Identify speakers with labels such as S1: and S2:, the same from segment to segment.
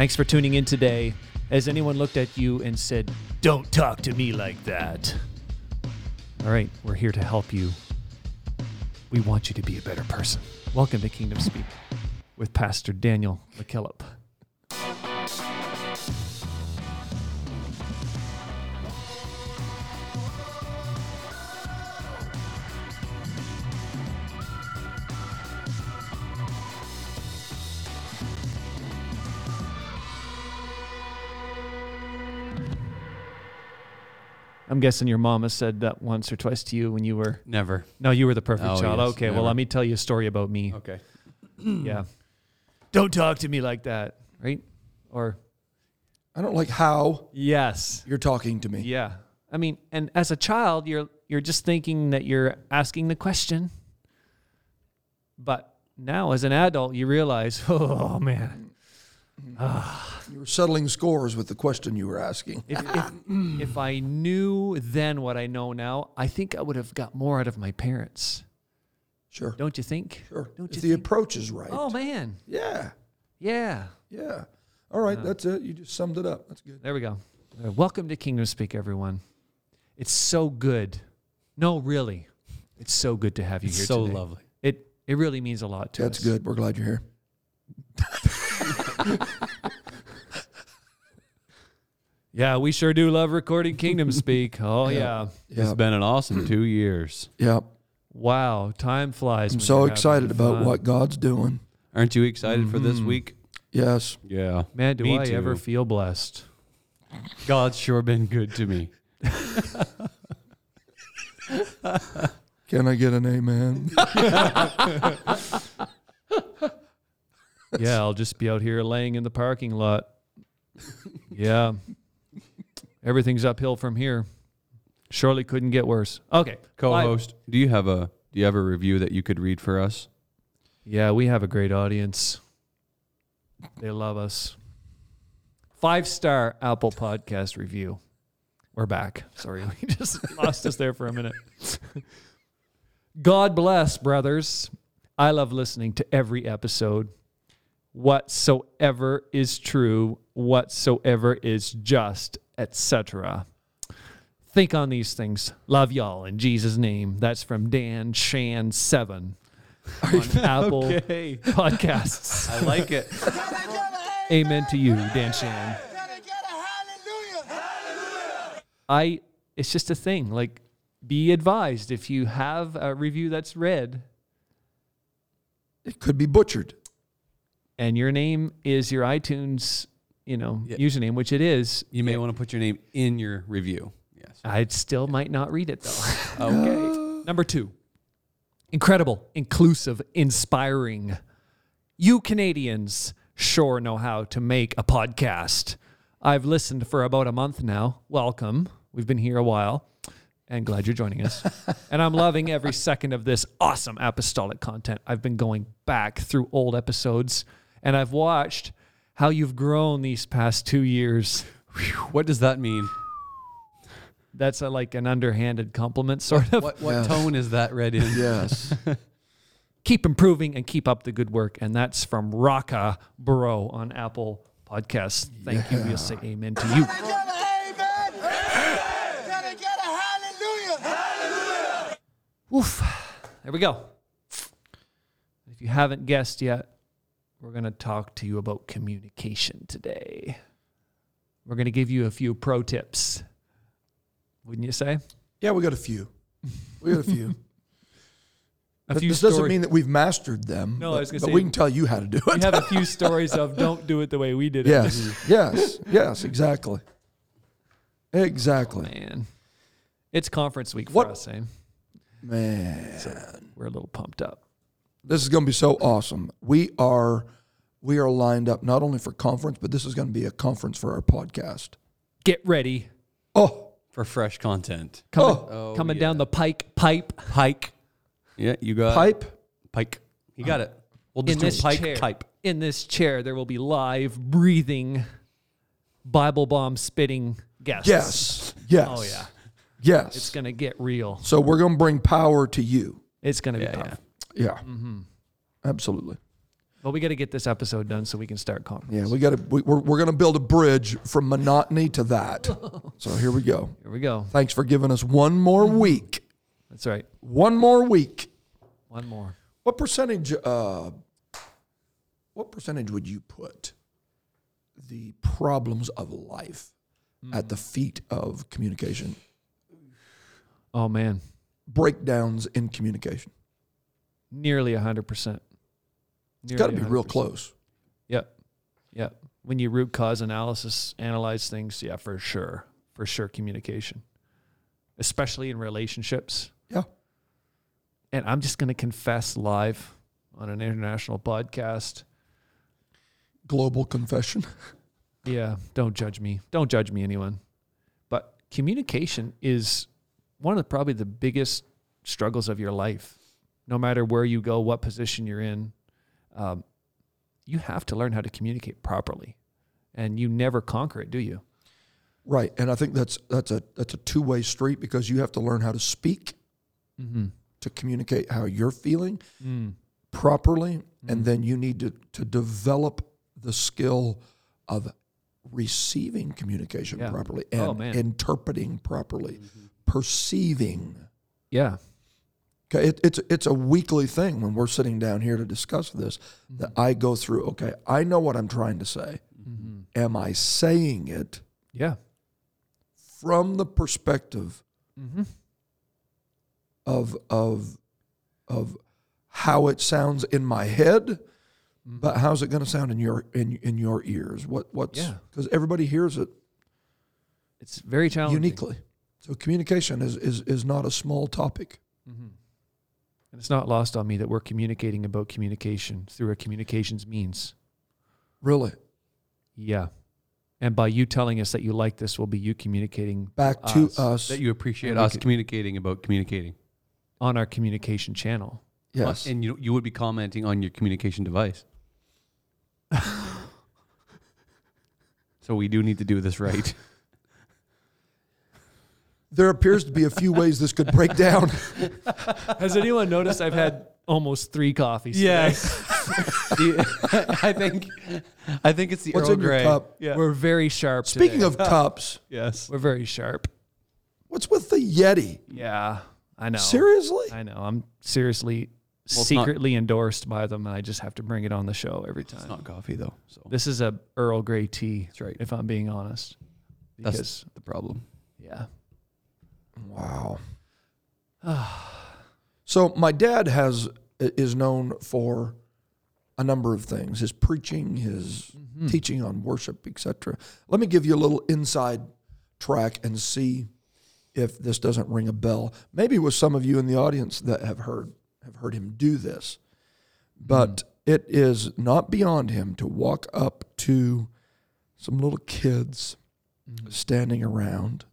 S1: Thanks for tuning in today. Has anyone looked at you and said, Don't talk to me like that? All right, we're here to help you. We want you to be a better person. Welcome to Kingdom Speak with Pastor Daniel McKillop. I'm guessing your mama said that once or twice to you when you were
S2: never.
S1: No, you were the perfect Oh, child. yes, okay, well, let me tell you a story about me.
S2: Okay.
S1: Yeah. Don't talk to me like that, right? Or
S2: I don't like how
S1: yes.
S2: you're talking to me.
S1: Yeah. I mean, and as a child, you're you're just thinking that you're asking the question. But now as an adult, you realize, oh man.
S2: Ah. You were settling scores with the question you were asking.
S1: If, if, if I knew then what I know now, I think I would have got more out of my parents.
S2: Sure.
S1: Don't you think?
S2: Sure.
S1: Don't
S2: if you the think? approach is right.
S1: Oh man.
S2: Yeah.
S1: Yeah.
S2: Yeah. All right, uh, that's it. You just summed it up. That's good.
S1: There we go. welcome to Kingdom Speak, everyone. It's so good. No, really, it's so good to have you it's here. So
S2: today. lovely.
S1: It it really means a lot
S2: to
S1: that's
S2: us. That's good. We're glad you're here.
S1: Yeah, we sure do love recording Kingdom Speak. Oh yeah. yeah.
S2: It's been an awesome two years.
S1: Yep. Wow, time flies.
S2: I'm so excited about fun. what God's doing. Aren't you excited mm-hmm. for this mm-hmm. week? Yes.
S1: Yeah. Man, do me I too. ever feel blessed? God's sure been good to me.
S2: Can I get an amen?
S1: yeah, I'll just be out here laying in the parking lot. Yeah everything's uphill from here. Surely couldn't get worse. Okay,
S2: co-host, do you have a do you have a review that you could read for us?
S1: Yeah, we have a great audience. They love us. Five star Apple Podcast review. We're back. Sorry, we just lost us there for a minute. God bless, brothers. I love listening to every episode. Whatsoever is true, whatsoever is just, etc. Think on these things. Love y'all in Jesus' name. That's from Dan Shan Seven on Apple okay. Podcasts.
S2: I like it.
S1: Amen to you, Dan Shan. I. It's just a thing. Like, be advised if you have a review that's read.
S2: It could be butchered.
S1: And your name is your iTunes you know yeah. username, which it is.
S2: You may want to put your name in your review.
S1: Yes, I still might not read it though. okay, number two, incredible, inclusive, inspiring. You Canadians sure know how to make a podcast. I've listened for about a month now. Welcome. We've been here a while and glad you're joining us. and I'm loving every second of this awesome apostolic content. I've been going back through old episodes and I've watched how you've grown these past two years.
S2: What does that mean?
S1: That's a, like an underhanded compliment, sort of.
S2: What, what yes. tone is that read in?
S1: Yes. keep improving and keep up the good work. And that's from Raka Burrow on Apple Podcasts. Thank yeah. you. We'll say amen to you. Oof. There we go. If you haven't guessed yet, we're going to talk to you about communication today. We're going to give you a few pro tips, wouldn't you say?
S2: Yeah, we got a few. We got a few. a few this story- doesn't mean that we've mastered them. No, but, I was going to say, we can tell you how to do it. We
S1: have a few stories of don't do it the way we did it.
S2: Yes, yes, yes, exactly, exactly.
S1: Oh, man, it's conference week for what? us, eh?
S2: Man, so
S1: we're a little pumped up.
S2: This is going to be so awesome. We are we are lined up not only for conference, but this is going to be a conference for our podcast.
S1: Get ready.
S2: Oh,
S1: for fresh content coming, oh. coming oh, yeah. down the pike. Pipe.
S2: Pike. Yeah, you got pipe. It.
S1: Pike. You got it. We'll just in this pike, chair, pipe. In this chair, there will be live breathing, Bible bomb spitting guests.
S2: Yes. Yes. Oh yeah. Yes.
S1: It's gonna get real.
S2: So we're gonna bring power to you.
S1: It's gonna be
S2: yeah, Yeah. yeah. Mm-hmm. Absolutely.
S1: But we got to get this episode done so we can start conference.
S2: Yeah, we got to. We, are we're, we're going to build a bridge from monotony to that. so here we go.
S1: Here we go.
S2: Thanks for giving us one more week.
S1: That's right.
S2: One more week.
S1: One more.
S2: What percentage? Uh, what percentage would you put the problems of life mm. at the feet of communication?
S1: Oh man,
S2: breakdowns in communication.
S1: Nearly hundred percent.
S2: It's got to be 100%. real close.
S1: Yep. Yep. When you root cause analysis, analyze things, yeah, for sure. For sure, communication, especially in relationships.
S2: Yeah.
S1: And I'm just going to confess live on an international podcast.
S2: Global confession.
S1: yeah. Don't judge me. Don't judge me, anyone. But communication is one of the, probably the biggest struggles of your life. No matter where you go, what position you're in, um, you have to learn how to communicate properly, and you never conquer it, do you?
S2: Right, and I think that's that's a that's a two way street because you have to learn how to speak mm-hmm. to communicate how you're feeling mm. properly, mm-hmm. and mm. then you need to to develop the skill of receiving communication yeah. properly oh, and oh, interpreting properly, mm-hmm. perceiving.
S1: Yeah.
S2: Okay, it, it's it's a weekly thing when we're sitting down here to discuss this mm-hmm. that I go through. Okay, I know what I'm trying to say. Mm-hmm. Am I saying it?
S1: Yeah.
S2: From the perspective mm-hmm. of of of how it sounds in my head, mm-hmm. but how's it going to sound in your in in your ears? What what's because yeah. everybody hears it.
S1: It's very challenging
S2: uniquely. So communication is is is not a small topic. Mm-hmm.
S1: And it's not lost on me that we're communicating about communication through a communications means.
S2: Really?
S1: Yeah. And by you telling us that you like this will be you communicating
S2: back to us, us.
S1: that you appreciate us could, communicating about communicating on our communication channel.
S2: Yes.
S1: And you you would be commenting on your communication device. so we do need to do this right.
S2: there appears to be a few ways this could break down.
S1: Has anyone noticed I've had almost three coffees?
S2: Yes.
S1: I think I think it's the What's Earl in your Grey. cup? Yeah. We're very sharp.
S2: Speaking today.
S1: of
S2: cups,
S1: yes. we're very sharp.
S2: what's with the Yeti?
S1: Yeah, I know.
S2: Seriously?
S1: I know. I'm seriously not- secretly endorsed by them, and I just have to bring it on the show every time.
S2: It's not coffee though. So
S1: this is a Earl Grey tea. That's right. If I'm being honest,
S2: because that's the problem.
S1: yeah,
S2: Wow. so my dad has is known for a number of things: his preaching, his mm-hmm. teaching on worship, etc. Let me give you a little inside track and see if this doesn't ring a bell. Maybe with some of you in the audience that have heard have heard him do this, but. Mm. It is not beyond him to walk up to some little kids mm. standing around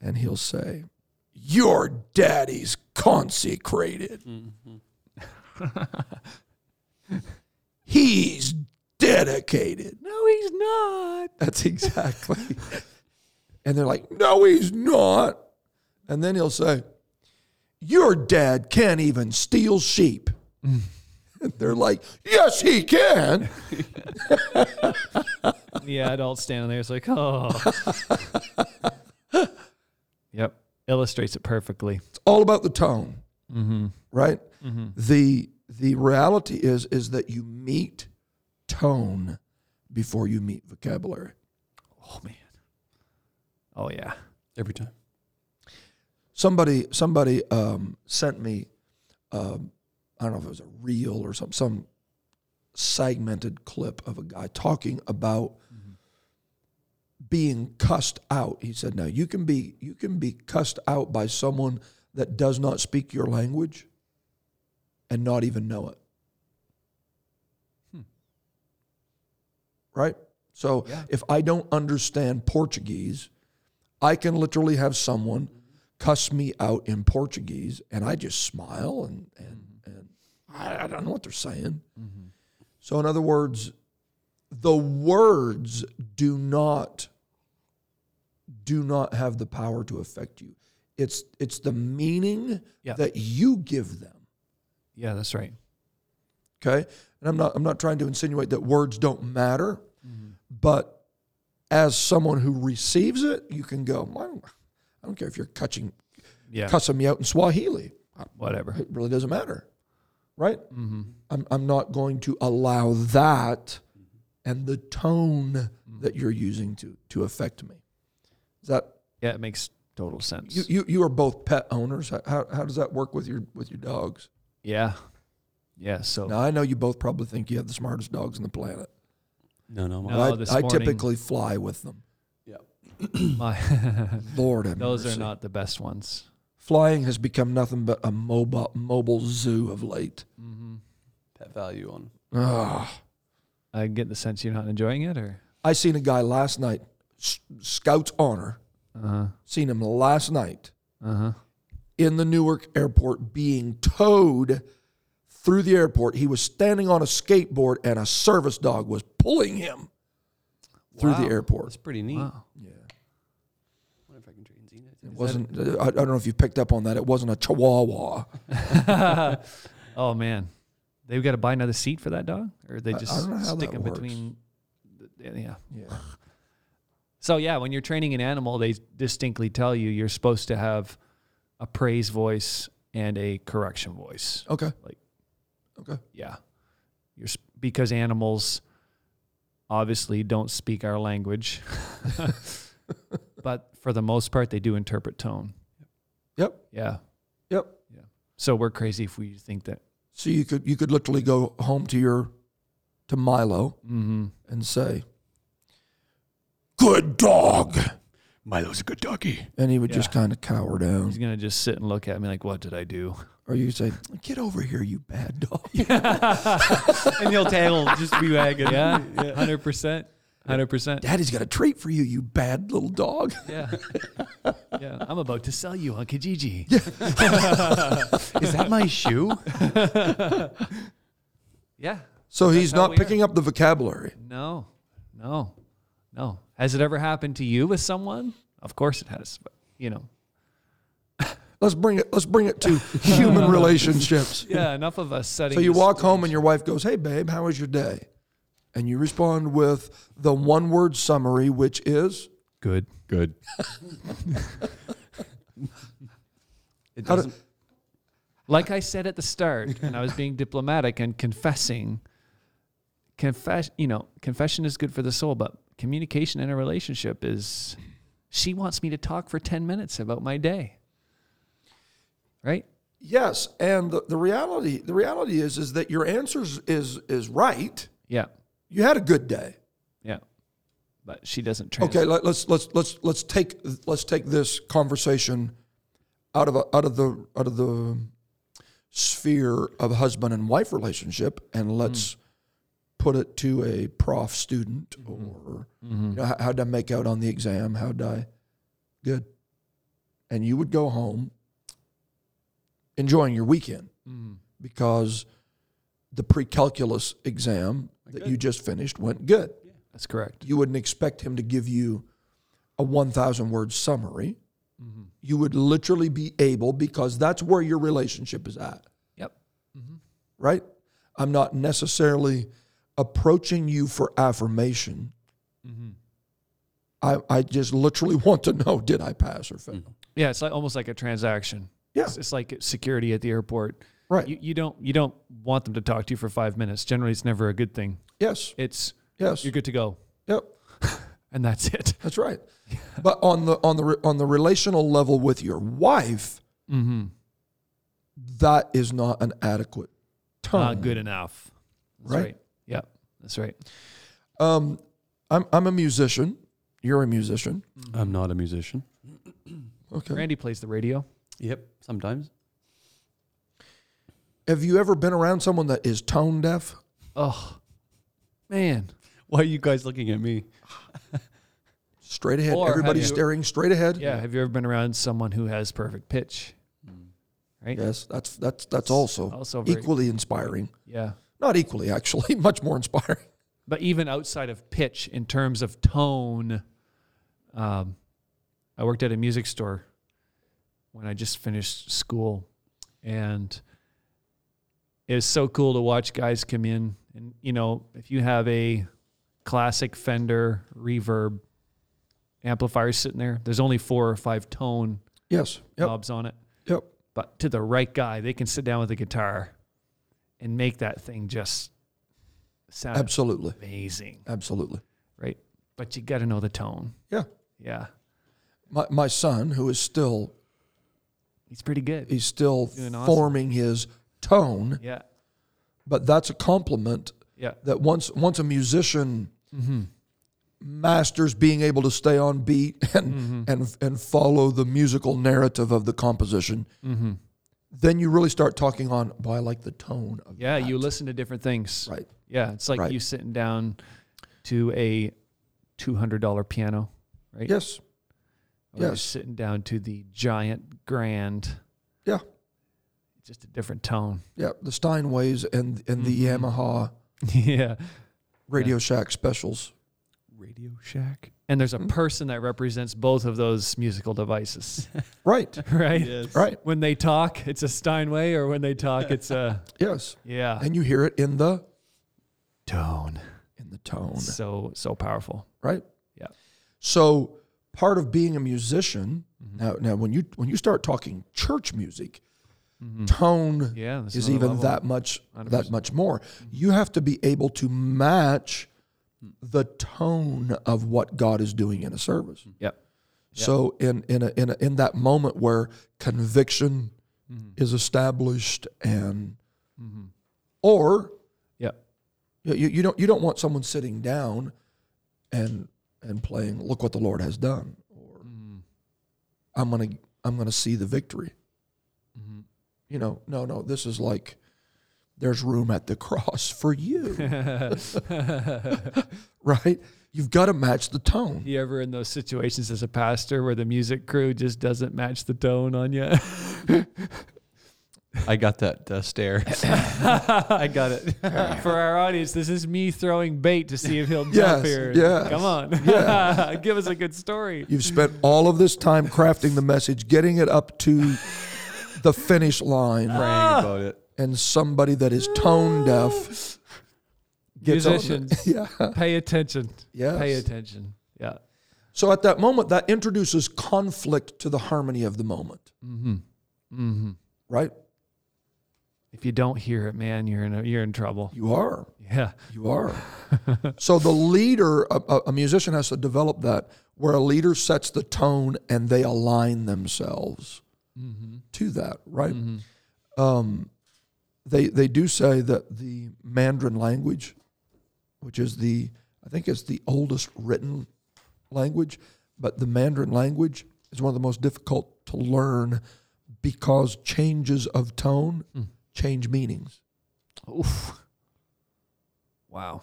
S2: and he'll say, Your daddy's consecrated. Mm-hmm. he's dedicated.
S1: No, he's not.
S2: That's exactly. and they're like, No, he's not. And then he'll say, Your dad can't even steal sheep. They're like, yes, he can.
S1: yeah, adults standing there, it's like, oh. Yep. Illustrates it perfectly.
S2: It's all about the tone, mm-hmm. right? Mm-hmm. The the reality is is that you meet tone before you meet vocabulary.
S1: Oh man. Oh yeah.
S2: Every time. Somebody somebody um, sent me um, I don't know if it was a reel or some some segmented clip of a guy talking about being cussed out. He said, "Now you can be you can be cussed out by someone that does not speak your language and not even know it." Hmm. Right? So yeah. if I don't understand Portuguese, I can literally have someone cuss me out in Portuguese and I just smile and and, mm-hmm. and I, I don't know what they're saying. Mm-hmm. So in other words, the words do not do not have the power to affect you. It's it's the meaning yeah. that you give them.
S1: Yeah, that's right.
S2: Okay? And I'm not I'm not trying to insinuate that words don't matter, mm-hmm. but as someone who receives it, you can go, I don't, I don't care if you're catching yeah. cussing me out in Swahili.
S1: Whatever.
S2: It really doesn't matter. Right? Mm-hmm. I'm, I'm not going to allow that mm-hmm. and the tone mm-hmm. that you're using to to affect me. Is that
S1: yeah? It makes total sense.
S2: You you, you are both pet owners. How, how does that work with your with your dogs?
S1: Yeah, yeah. So
S2: now I know you both probably think you have the smartest dogs on the planet.
S1: No, no. no
S2: I, I typically fly with them.
S1: Yeah. my
S2: Lord,
S1: have those mercy. are not the best ones.
S2: Flying has become nothing but a mobile mobile zoo of late.
S1: Mm-hmm. Pet value on. Ugh. Ah. I get the sense you're not enjoying it, or
S2: I seen a guy last night Scout's Honor. Uh-huh. Seen him last night uh-huh. in the Newark airport being towed through the airport. He was standing on a skateboard and a service dog was pulling him through the airport.
S1: That's pretty neat. Wow. Yeah.
S2: I wonder if I can it. It wasn't, uh, I, don't know if you picked up on that. It wasn't a chihuahua.
S1: Oh man, they've got to buy another seat for that dog, or they just stick that between. the- Yeah, Yeah. So yeah, when you're training an animal, they distinctly tell you you're supposed to have a praise voice and a correction voice.
S2: Okay. Like Okay.
S1: Yeah. You're because animals obviously don't speak our language. but for the most part they do interpret tone.
S2: Yep.
S1: Yeah.
S2: Yep.
S1: Yeah. So we're crazy if we think that.
S2: So you could you could literally go home to your to Milo mm-hmm. and say, Good dog. Milo's a good doggy. And he would just kind of cower down.
S1: He's gonna just sit and look at me like, "What did I do?"
S2: Or you'd say, Get over here, you bad dog.
S1: and your tail will just be wagging.
S2: Yeah,
S1: hundred percent, hundred
S2: percent. Daddy's got a treat for you, you bad little dog. Yeah,
S1: yeah. I'm about to sell you on Kijiji. Is that my shoe? yeah.
S2: So he's not are. picking up the vocabulary.
S1: No, no, no. Has it ever happened to you with someone? Of course it has, but you know.
S2: Let's bring it. Let's bring it to human relationships.
S1: Yeah, enough of us setting.
S2: So you walk home and your wife goes, "Hey, babe, how was your day?" And you respond with the one-word summary, which is
S1: good.
S2: Good.
S1: it doesn't. like I said at the start, and I was being diplomatic and confessing. Confess, you know, confession is good for the soul, but communication in a relationship is she wants me to talk for 10 minutes about my day. Right?
S2: Yes, and the, the reality the reality is is that your answers is is right.
S1: Yeah.
S2: You had a good day.
S1: Yeah. But she doesn't translate.
S2: Okay, let, let's let's let's let's take let's take this conversation out of a, out of the out of the sphere of husband and wife relationship and let's mm put it to a prof student mm-hmm. or mm-hmm. you know, how, would I make out on the exam? How'd I? Good. And you would go home enjoying your weekend mm. because the pre calculus exam that you just finished went good. Yeah,
S1: that's correct.
S2: You wouldn't expect him to give you a 1,000 word summary. Mm-hmm. You would literally be able, because that's where your relationship is at.
S1: Yep. Mm-hmm.
S2: Right? I'm not necessarily approaching you for affirmation, mm-hmm. I, I just literally want to know did I pass or fail? Mm-hmm.
S1: Yeah, it's like, almost like a transaction.
S2: Yeah.
S1: It's, it's like security at the airport.
S2: Right.
S1: You, you don't you don't want them to talk to you for five minutes. Generally, it's never a good thing.
S2: Yes.
S1: It's
S2: yes.
S1: You're good to go.
S2: Yep.
S1: and that's it.
S2: That's right. Yeah. But on the on the on the relational level with your wife, mm-hmm. that is not an adequate term.
S1: Not good enough.
S2: Right? right?
S1: That's right. Um,
S2: I'm I'm a musician. You're a musician.
S1: I'm not a musician. Okay. Randy plays the radio.
S2: Yep,
S1: sometimes.
S2: Have you ever been around someone that is tone deaf?
S1: Oh, man. Why are you guys looking at me?
S2: straight ahead. Or Everybody's you- staring straight ahead.
S1: Yeah. Have you ever been around someone who has perfect pitch?
S2: Hmm. Right. Yes, that's that's that's also, also equally inspiring.
S1: Yeah.
S2: Not equally, actually, much more inspiring.
S1: But even outside of pitch, in terms of tone, um, I worked at a music store when I just finished school, and it was so cool to watch guys come in. And you know, if you have a classic Fender reverb amplifier sitting there, there's only four or five tone
S2: yes
S1: yep. knobs on it.
S2: Yep.
S1: But to the right guy, they can sit down with a guitar and make that thing just
S2: sound absolutely
S1: amazing.
S2: Absolutely.
S1: Right. But you got to know the tone.
S2: Yeah.
S1: Yeah.
S2: My, my son, who is still,
S1: he's pretty good.
S2: He's still he's awesome. forming his tone.
S1: Yeah.
S2: But that's a compliment.
S1: Yeah.
S2: That once once a musician mm-hmm. masters being able to stay on beat and mm-hmm. and and follow the musical narrative of the composition, mm-hmm then you really start talking on by like the tone of
S1: yeah
S2: that.
S1: you listen to different things
S2: right
S1: yeah it's like right. you sitting down to a $200 piano right
S2: yes
S1: or yes. sitting down to the giant grand
S2: yeah
S1: just a different tone
S2: yeah the steinways and and the mm-hmm. yamaha
S1: yeah
S2: radio yeah. shack specials
S1: Radio Shack. And there's a hmm? person that represents both of those musical devices.
S2: right.
S1: Right. Yes.
S2: Right.
S1: When they talk, it's a Steinway, or when they talk, it's a.
S2: yes.
S1: Yeah.
S2: And you hear it in the tone. In the tone.
S1: So, so powerful.
S2: Right.
S1: Yeah.
S2: So, part of being a musician, mm-hmm. now, now when, you, when you start talking church music, Mm-hmm. tone yeah, is even level. that much 100%. that much more. Mm-hmm. You have to be able to match the tone of what God is doing in a service. Mm-hmm.
S1: Yep.
S2: yep. So in in a, in a, in that moment where conviction mm-hmm. is established and mm-hmm. or
S1: yeah
S2: you, you don't you don't want someone sitting down and and playing look what the Lord has done or mm-hmm. I'm gonna I'm gonna see the victory. Mm-hmm. You know no no this is like there's room at the cross for you. right? You've got to match the tone.
S1: You ever in those situations as a pastor where the music crew just doesn't match the tone on you?
S2: I got that uh, stare.
S1: I got it. For our audience, this is me throwing bait to see if he'll yes, jump here. Yeah, Come on. Yes. Give us a good story.
S2: You've spent all of this time crafting the message, getting it up to the finish line. Praying
S1: about it
S2: and somebody that is tone deaf
S1: gets Musicians, on the, yeah. pay attention. Yeah, Pay attention. Yeah.
S2: So at that moment, that introduces conflict to the harmony of the moment. Mm-hmm. Mm-hmm. Right?
S1: If you don't hear it, man, you're in, a, you're in trouble.
S2: You are.
S1: Yeah.
S2: You are. so the leader, a, a musician has to develop that where a leader sets the tone and they align themselves mm-hmm. to that, right? Mm-hmm. Um, they they do say that the Mandarin language, which is the I think it's the oldest written language, but the Mandarin language is one of the most difficult to learn because changes of tone mm. change meanings. Oof.
S1: Wow.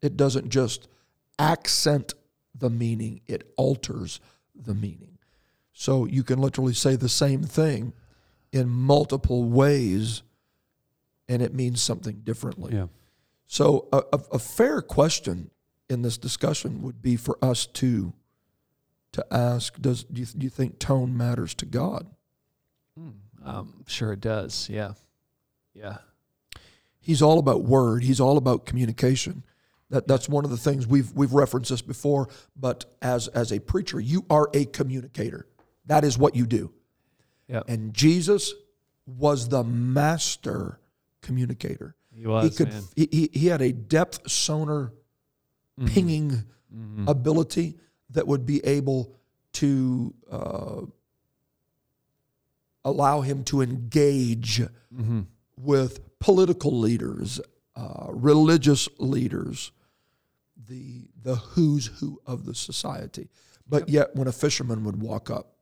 S2: It doesn't just accent the meaning, it alters the meaning. So you can literally say the same thing in multiple ways and it means something differently.
S1: Yeah.
S2: So, a, a, a fair question in this discussion would be for us to to ask: Does do you, do you think tone matters to God?
S1: Hmm. um, sure, it does. Yeah, yeah.
S2: He's all about word. He's all about communication. That, that's one of the things we've we've referenced this before. But as as a preacher, you are a communicator. That is what you do.
S1: Yeah.
S2: And Jesus was the master communicator. He was. He could. He, he had a depth sonar mm-hmm. pinging mm-hmm. ability that would be able to uh, allow him to engage mm-hmm. with political leaders, uh, religious leaders, the the who's who of the society. But yep. yet, when a fisherman would walk up,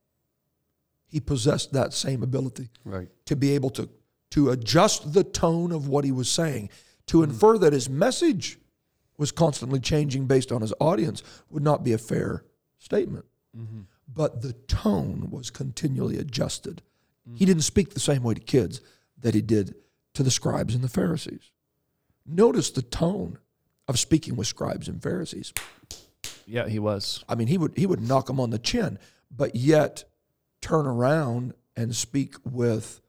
S2: he possessed that same ability right. to be able to to adjust the tone of what he was saying. To hmm. infer that his message was constantly changing based on his audience would not be a fair statement. Mm-hmm. But the tone was continually adjusted. Mm-hmm. He didn't speak the same way to kids that he did to the scribes and the Pharisees. Notice the tone of speaking with scribes and Pharisees.
S1: Yeah, he was.
S2: I mean, he would he would knock them on the chin, but yet turn around and speak with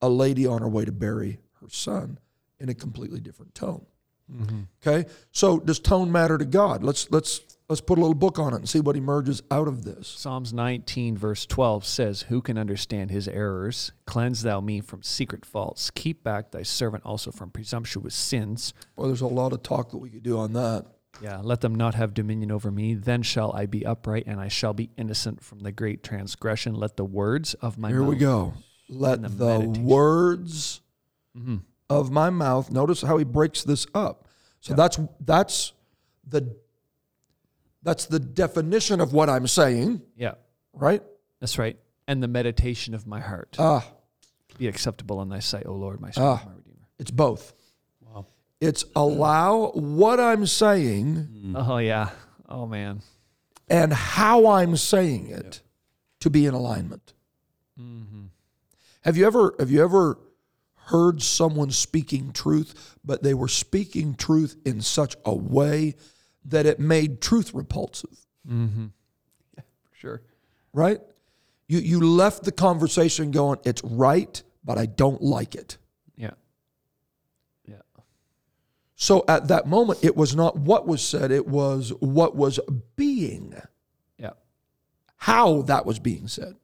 S2: a lady on her way to bury her son in a completely different tone. Mm-hmm. Okay, so does tone matter to God? Let's let's let's put a little book on it and see what emerges out of this.
S1: Psalms 19 verse 12 says, "Who can understand his errors? Cleanse thou me from secret faults. Keep back thy servant also from presumptuous sins."
S2: Well, there's a lot of talk that we could do on that.
S1: Yeah, let them not have dominion over me. Then shall I be upright, and I shall be innocent from the great transgression. Let the words of my
S2: here mouth.
S1: we
S2: go. Let the, the words mm-hmm. of my mouth. Notice how he breaks this up. So yeah. that's that's the that's the definition of what I'm saying.
S1: Yeah.
S2: Right?
S1: That's right. And the meditation of my heart. Ah. Be acceptable in thy sight, O Lord, my ah. my Redeemer.
S2: It's both. Wow. It's allow what I'm saying.
S1: Mm. Oh yeah. Oh man.
S2: And how I'm saying it to be in alignment. Mm-hmm. Have you ever have you ever heard someone speaking truth, but they were speaking truth in such a way that it made truth repulsive? Mm-hmm.
S1: Yeah, for sure.
S2: Right? You you left the conversation going, it's right, but I don't like it.
S1: Yeah. Yeah.
S2: So at that moment, it was not what was said, it was what was being.
S1: Yeah.
S2: How that was being said.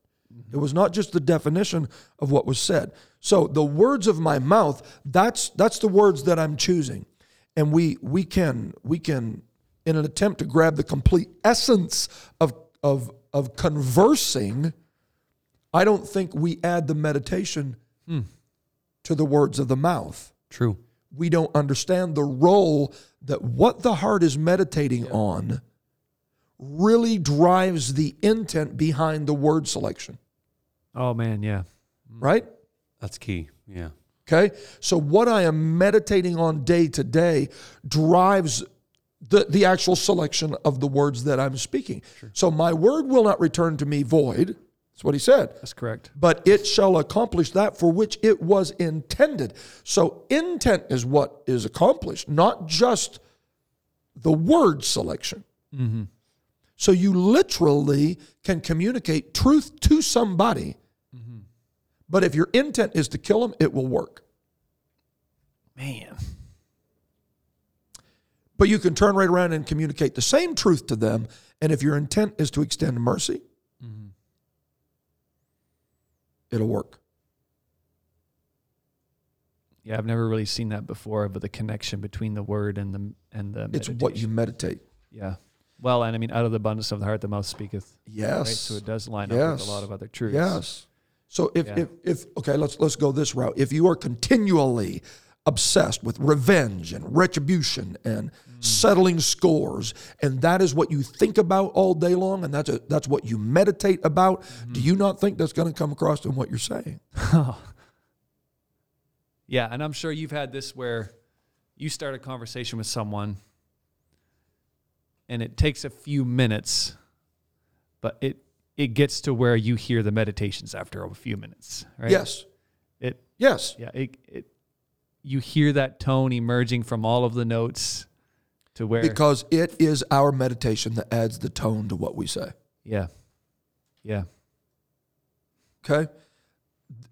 S2: It was not just the definition of what was said. So the words of my mouth, that's that's the words that I'm choosing. And we we can we can in an attempt to grab the complete essence of of of conversing, I don't think we add the meditation hmm. to the words of the mouth.
S1: True.
S2: We don't understand the role that what the heart is meditating yeah. on really drives the intent behind the word selection.
S1: Oh man, yeah.
S2: Mm. Right?
S1: That's key. Yeah.
S2: Okay? So what I am meditating on day to day drives the, the actual selection of the words that I'm speaking. Sure. So my word will not return to me void. That's what he said.
S1: That's correct.
S2: But it shall accomplish that for which it was intended. So intent is what is accomplished, not just the word selection. Mm-hmm. So you literally can communicate truth to somebody but if your intent is to kill them, it will work.
S1: Man.
S2: But you can turn right around and communicate the same truth to them. And if your intent is to extend mercy, mm-hmm. it'll work.
S1: Yeah, I've never really seen that before, but the connection between the word and the and the
S2: meditation. it's what you meditate.
S1: Yeah. Well, and I mean, out of the abundance of the heart, the mouth speaketh.
S2: Yes. Right? So
S1: it does line yes. up with a lot of other truths.
S2: Yes. So if, yeah. if, if okay, let's let's go this route. If you are continually obsessed with revenge and retribution and mm. settling scores and that is what you think about all day long and that's a, that's what you meditate about mm. do you not think that's going to come across in what you're saying
S1: yeah and i'm sure you've had this where you start a conversation with someone and it takes a few minutes but it it gets to where you hear the meditations after a few minutes, right?
S2: Yes.
S1: It
S2: yes.
S1: Yeah, it, it you hear that tone emerging from all of the notes to where
S2: because it is our meditation that adds the tone to what we say.
S1: Yeah. Yeah.
S2: Okay.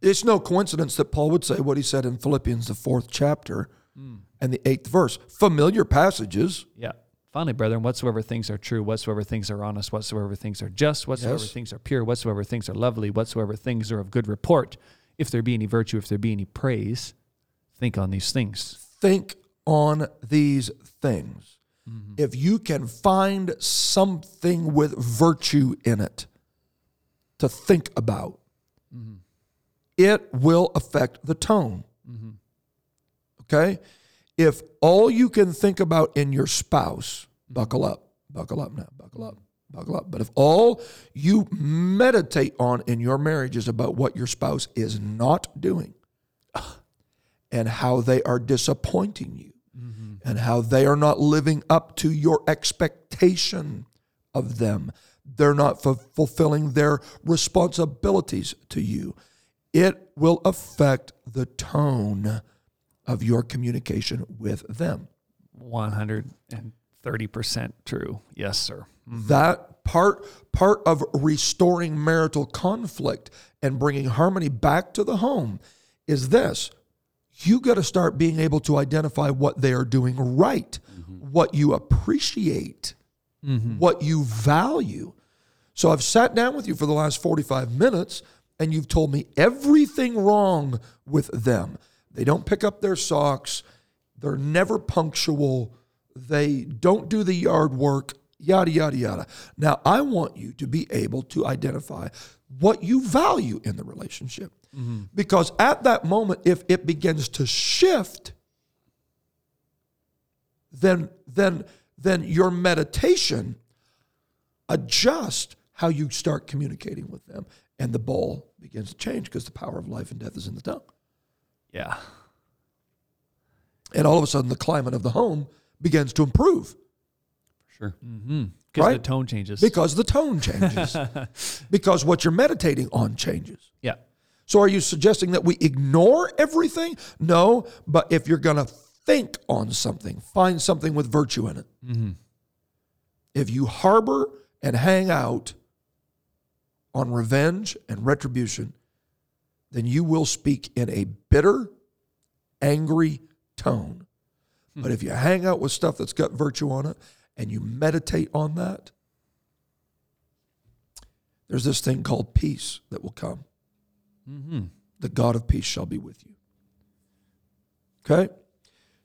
S2: It's no coincidence that Paul would say what he said in Philippians the 4th chapter mm. and the 8th verse. Familiar passages.
S1: Yeah. Finally, brethren, whatsoever things are true, whatsoever things are honest, whatsoever things are just, whatsoever yes. things are pure, whatsoever things are lovely, whatsoever things are of good report, if there be any virtue, if there be any praise, think on these things.
S2: Think on these things. Mm-hmm. If you can find something with virtue in it to think about, mm-hmm. it will affect the tone. Mm-hmm. Okay? if all you can think about in your spouse, buckle up, buckle up now, buckle up, buckle up. But if all you meditate on in your marriage is about what your spouse is not doing and how they are disappointing you mm-hmm. and how they are not living up to your expectation of them, they're not f- fulfilling their responsibilities to you, it will affect the tone of your communication with them.
S1: 130% true. Yes, sir.
S2: Mm-hmm. That part part of restoring marital conflict and bringing harmony back to the home is this. You got to start being able to identify what they are doing right, mm-hmm. what you appreciate, mm-hmm. what you value. So I've sat down with you for the last 45 minutes and you've told me everything wrong with them they don't pick up their socks. They're never punctual. They don't do the yard work, yada, yada, yada. Now, I want you to be able to identify what you value in the relationship. Mm-hmm. Because at that moment, if it begins to shift, then, then, then your meditation adjusts how you start communicating with them. And the ball begins to change because the power of life and death is in the tongue.
S1: Yeah.
S2: And all of a sudden, the climate of the home begins to improve.
S1: Sure. Mm-hmm. Because right? the tone changes.
S2: Because the tone changes. because what you're meditating on changes.
S1: Yeah.
S2: So are you suggesting that we ignore everything? No, but if you're going to think on something, find something with virtue in it. Mm-hmm. If you harbor and hang out on revenge and retribution, then you will speak in a bitter, angry tone. hmm But if you hang out with stuff that's got virtue on it and you meditate on that, there's this thing called peace that will come. Mm-hmm. The God of peace shall be with you. Okay?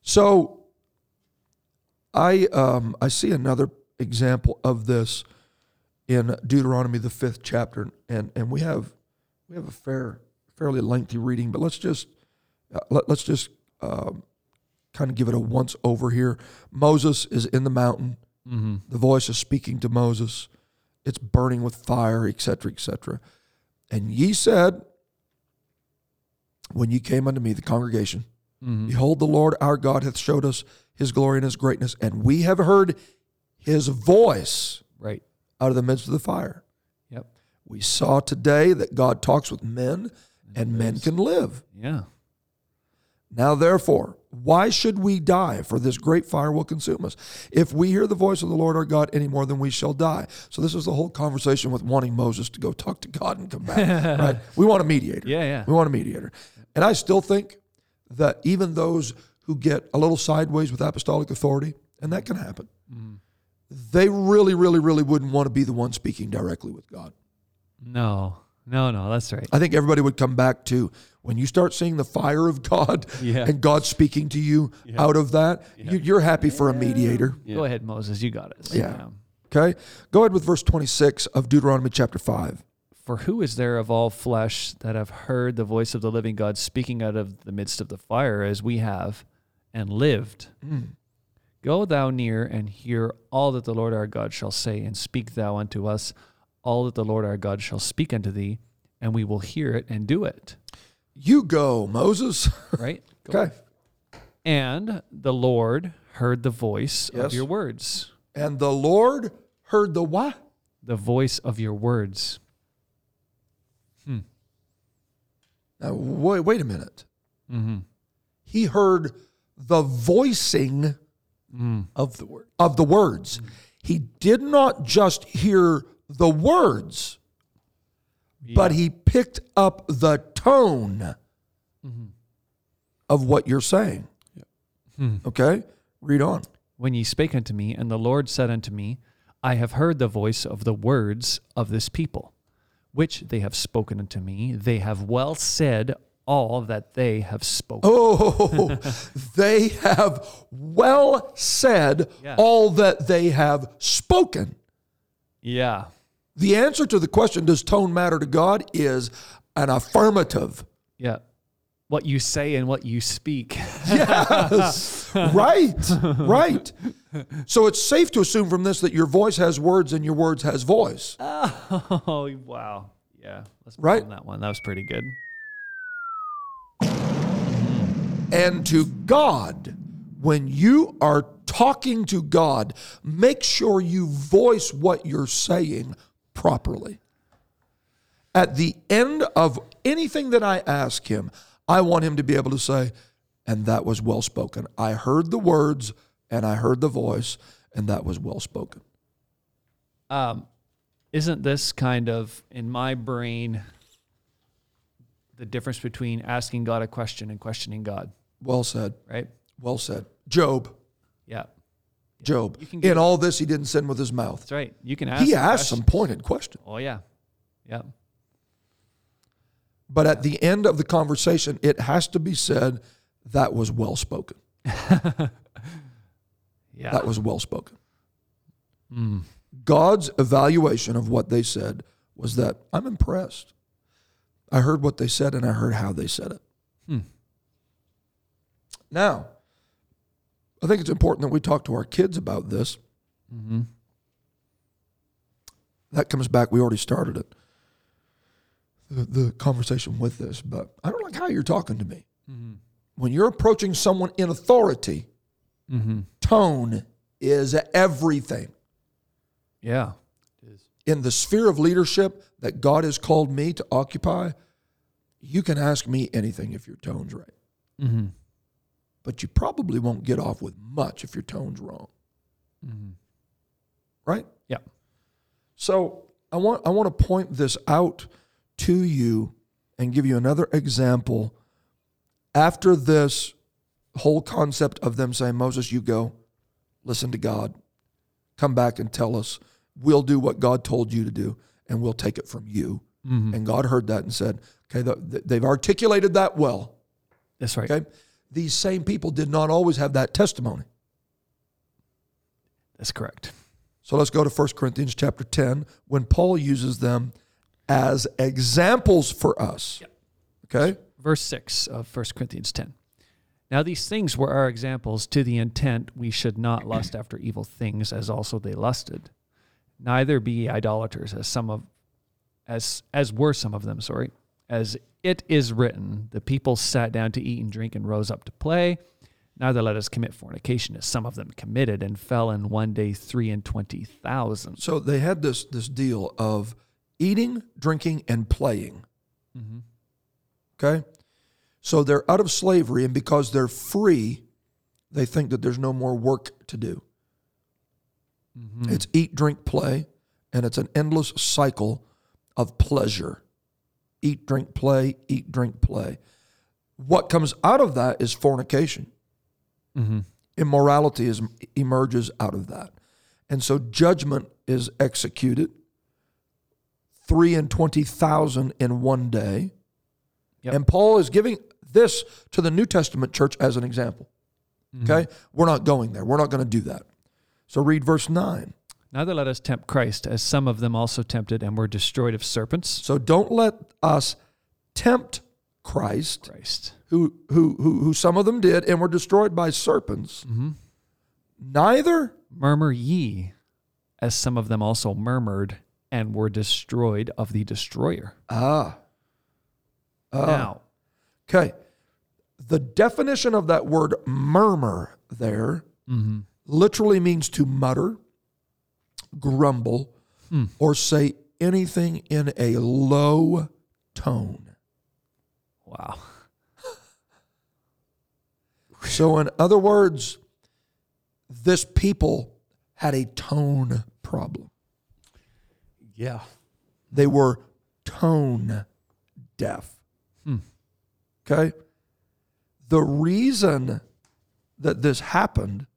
S2: So I um, I see another example of this in Deuteronomy the fifth chapter, and and we have we have a fair fairly lengthy reading, but let's just uh, let, us just uh, um, kind of give it a once over here. Moses is in the mountain. Mm-hmm. The voice is speaking to Moses. It's burning with fire, etc., etc. And ye said, When ye came unto me, the congregation, mm-hmm. behold, the Lord our God hath showed us his glory and his greatness, and we have heard his voice
S1: right
S2: out of the midst of the fire.
S1: Yep.
S2: We saw today that God talks with men, and men can live.
S1: Yeah.
S2: Now, therefore, why should we die? For this great fire will consume us. If we hear the voice of the Lord our God any more than we shall die. So this is the whole conversation with wanting Moses to go talk to God and come back. right? We want a mediator.
S1: Yeah, yeah.
S2: We want a mediator. And I still think that even those who get a little sideways with apostolic authority, and that can happen, mm they really, really, really wouldn't want to be the one speaking directly with God.
S1: No. No, no, that's right.
S2: I think everybody would come back to when you start seeing the fire of God yeah. and God speaking to you yeah. out of that, yeah. you, are happy for a mediator.
S1: Go ahead, Moses. You got
S2: it. yeah. Okay. Go ahead with verse 26 of Deuteronomy chapter 5.
S1: For who is there of all flesh that have heard the voice of the living God speaking out of the midst of the fire as we have and lived? Mm. Go thou near and hear all that the Lord our God shall say, and speak thou unto us all that the Lord our God shall speak unto thee, and we will hear it and do it.
S2: You go, Moses.
S1: right?
S2: Go okay.
S1: And the Lord heard the voice yes. of your words.
S2: And the Lord heard the what?
S1: The voice of your words.
S2: Hmm. Now, wait, wait a minute. Mm-hmm. He heard the voicing mm. of the word of the words. Mm. He did not just hear the words, yeah. but he picked up the tone mm-hmm. of what you're saying. Yeah. Hmm. Okay, read on.
S1: When ye spake unto me, and the Lord said unto me, I have heard the voice of the words of this people, which they have spoken unto me. They have well said all that they have spoken.
S2: Oh, they have well said yeah. all that they have spoken.
S1: Yeah.
S2: The answer to the question, does tone matter to God, is an affirmative.
S1: Yeah. What you say and what you speak.
S2: yes. Right. Right. So it's safe to assume from this that your voice has words and your words has voice.
S1: Oh, wow. Yeah. Let's right? on that one. That was pretty good.
S2: And to God, when you are talking to God, make sure you voice what you're saying properly. At the end of anything that I ask him, I want him to be able to say, and that was well spoken. I heard the words and I heard the voice, and that was well spoken.
S1: Um, isn't this kind of, in my brain, the difference between asking God a question and questioning God?
S2: Well said.
S1: Right?
S2: Well said. Job.
S1: Yeah.
S2: Job. In all this, he didn't sin with his mouth.
S1: That's right. You can
S2: ask. He asked some pointed questions.
S1: Oh yeah, yeah.
S2: But at the end of the conversation, it has to be said that was well spoken. yeah, that was well spoken. Mm. God's evaluation of what they said was that I'm impressed. I heard what they said and I heard how they said it. Hmm. Now, I think it's important that we talk to our kids about this. Mm-hmm. That comes back. We already started it, the, the, conversation with this, but I don't like how you're talking to me. Mm-hmm. When you're approaching someone in authority, mm-hmm. tone is everything.
S1: Yeah.
S2: In the sphere of leadership that God has called me to occupy, you can ask me anything if your tone's right. Mm-hmm but you probably won't get off with much if your tone's wrong. Mm-hmm. Right?
S1: Yeah.
S2: So I want I want to point this out to you and give you another example. After this whole concept of them saying, Moses, you go, listen to God, come back and tell us. We'll do what God told you to do, and we'll take it from you. Mm-hmm. And God heard that and said, okay, they've articulated that well.
S1: That's right.
S2: Okay these same people did not always have that testimony.
S1: That's correct.
S2: So let's go to 1 Corinthians chapter 10 when Paul uses them as examples for us. Yep. Okay?
S1: Verse 6 of 1 Corinthians 10. Now these things were our examples to the intent we should not lust after evil things as also they lusted. Neither be idolaters as some of as as were some of them, sorry. As it is written, the people sat down to eat and drink and rose up to play. Neither let us commit fornication, as some of them committed and fell in one day three and twenty thousand.
S2: So they had this this deal of eating, drinking, and playing. Mm-hmm. Okay, so they're out of slavery, and because they're free, they think that there's no more work to do. Mm-hmm. It's eat, drink, play, and it's an endless cycle of pleasure eat, drink, play, eat, drink, play. What comes out of that is fornication. Mm-hmm. Immorality is, emerges out of that. And so judgment is executed three and 20,000 in one day. Yep. And Paul is giving this to the New Testament church as an example. Mm-hmm. Okay? We're not going there. We're not going to do that. So read verse 9.
S1: Neither let us tempt Christ, as some of them also tempted and were destroyed of serpents.
S2: So don't let us tempt Christ,
S1: Christ. Who,
S2: who, who, who some of them did and were destroyed by serpents. Mm-hmm. Neither
S1: murmur ye, as some of them also murmured and were destroyed of the destroyer.
S2: Ah.
S1: Uh, now.
S2: Okay. The definition of that word murmur there mm-hmm. literally means to mutter grumble hmm. or say anything in a low tone.
S1: Wow.
S2: so, in other words, this people had a tone problem.
S1: Yeah.
S2: They were tone deaf. Hmm. Okay. The reason that this happened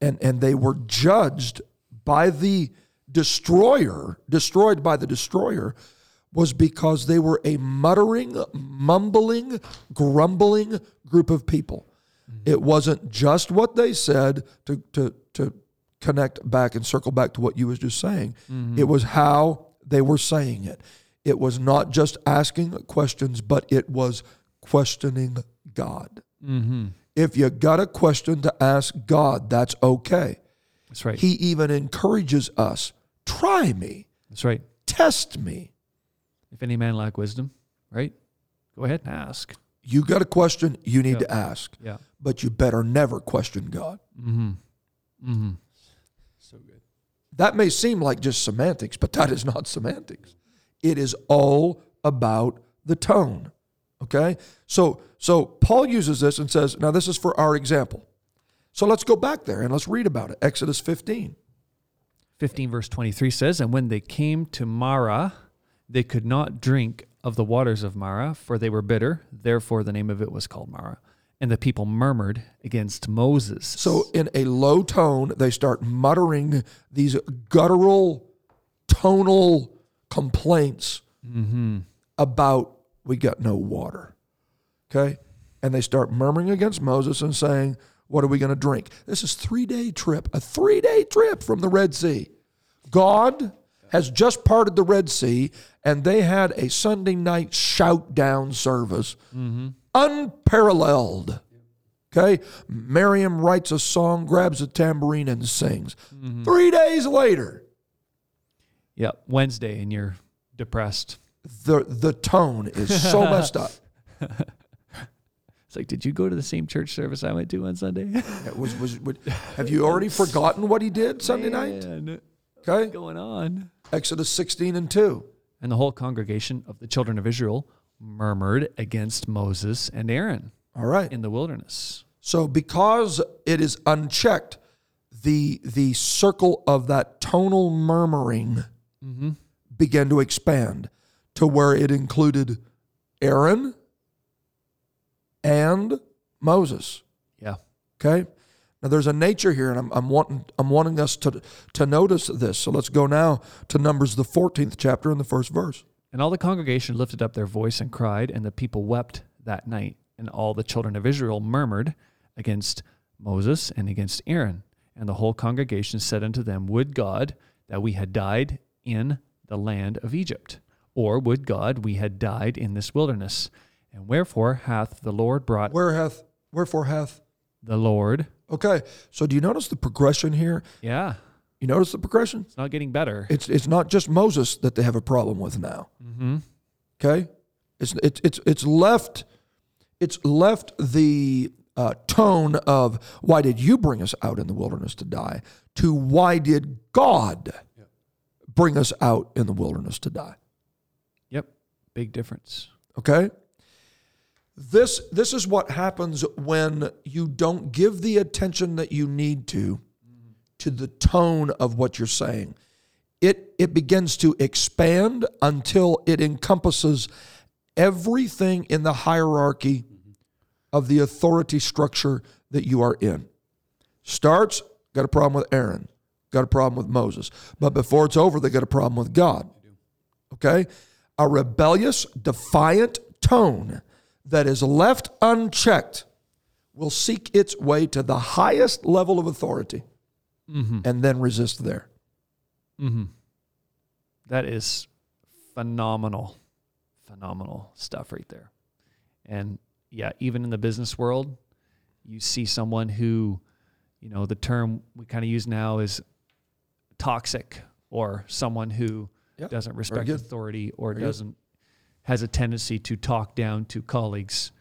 S2: and, and they were judged by the destroyer, destroyed by the destroyer, was because they were a muttering, mumbling, grumbling group of people. Mm-hmm. It wasn't just what they said to, to, to connect back and circle back to what you was just saying. Mm-hmm. It was how they were saying it. It was not just asking questions, but it was questioning God. Mm-hmm. If you got a question to ask God, that's okay.
S1: That's right.
S2: He even encourages us try me.
S1: That's right.
S2: Test me.
S1: If any man lack wisdom, right? Go ahead and ask.
S2: You got a question, you need yeah. to ask.
S1: Yeah.
S2: But you better never question God.
S1: Mm-hmm. Mm-hmm. So good.
S2: That may seem like just semantics, but that is not semantics. It is all about the tone. Okay? So so Paul uses this and says, now this is for our example. So let's go back there and let's read about it. Exodus 15.
S1: 15 verse 23 says, And when they came to Marah, they could not drink of the waters of Marah, for they were bitter. Therefore, the name of it was called Marah. And the people murmured against Moses.
S2: So, in a low tone, they start muttering these guttural, tonal complaints mm-hmm. about we got no water. Okay? And they start murmuring against Moses and saying, What are we going to drink? This is three day trip, a three day trip from the Red Sea. God has just parted the Red Sea, and they had a Sunday night shout down service, mm-hmm. unparalleled. Okay, Miriam writes a song, grabs a tambourine, and sings. Mm-hmm. Three days later.
S1: Yep, Wednesday, and you're depressed
S2: the the tone is so messed up.
S1: It's like, did you go to the same church service I went to on Sunday?
S2: was, was, have you already forgotten what he did Sunday Man, night? Okay.
S1: going on?
S2: Exodus 16 and 2.
S1: And the whole congregation of the children of Israel murmured against Moses and Aaron.
S2: All right.
S1: In the wilderness.
S2: So because it is unchecked, the the circle of that tonal murmuring mm-hmm. began to expand to where it included Aaron and Moses.
S1: Yeah.
S2: Okay. Now there's a nature here, and I'm, I'm wanting I'm wanting us to to notice this. So let's go now to Numbers the 14th chapter and the first verse.
S1: And all the congregation lifted up their voice and cried, and the people wept that night. And all the children of Israel murmured against Moses and against Aaron. And the whole congregation said unto them, Would God that we had died in the land of Egypt. Or would God we had died in this wilderness? And wherefore hath the Lord brought.
S2: Where hath, wherefore hath.
S1: The Lord.
S2: Okay. So do you notice the progression here?
S1: Yeah.
S2: You notice the progression?
S1: It's not getting better.
S2: It's, it's not just Moses that they have a problem with now. Mm-hmm. Okay. It's, it's, it's, it's left. It's left the uh, tone of why did you bring us out in the wilderness to die to why did God bring us out in the wilderness to die?
S1: Big difference.
S2: Okay? This this is what happens when you don't give the attention that you need to to the tone of what you're saying. It it begins to expand until it encompasses everything in the hierarchy of the authority structure that you are in. Starts, got a problem with Aaron, got a problem with Moses. But before it's over, they got a problem with God. Okay? a rebellious, defiant tone that is left unchecked will seek its way to the highest level of authority mm-hmm. and then resist there. Mm-hmm.
S1: That is phenomenal, phenomenal stuff right there. And yeah, even in the business world, you see someone who, you know, the term we kind of use now is toxic or someone who yeah. doesn't respect authority or Very doesn't good. has a tendency to talk down to colleagues.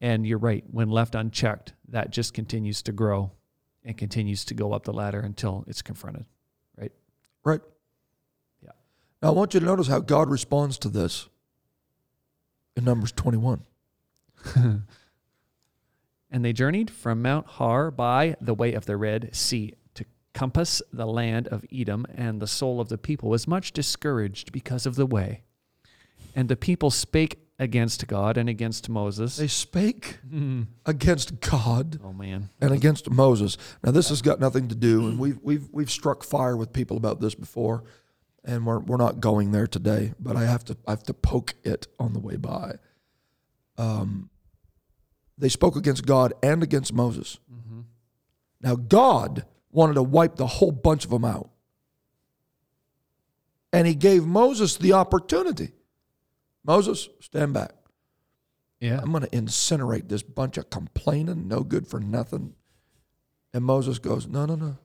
S1: And you're right, when left unchecked, that just continues to grow and continues to go up the ladder until it's confronted. Right?
S2: Right.
S1: Yeah.
S2: Now I want you to notice how God responds to this in Numbers 21.
S1: and they journeyed from Mount Hor by the way of the Red Sea compass the land of Edom, and the soul of the people was much discouraged because of the way. And the people spake against God and against Moses.
S2: They spake mm. against God.
S1: Oh man.
S2: And against Moses. Now this has got nothing to do and we've we've we've struck fire with people about this before and we're we're not going there today, but I have to I have to poke it on the way by. Um they spoke against God and against Moses. Mm-hmm. Now God wanted to wipe the whole bunch of them out. And he gave Moses the opportunity. Moses, stand back.
S1: Yeah.
S2: I'm
S1: going
S2: to incinerate this bunch of complaining, no good for nothing. And Moses goes, No, no, no.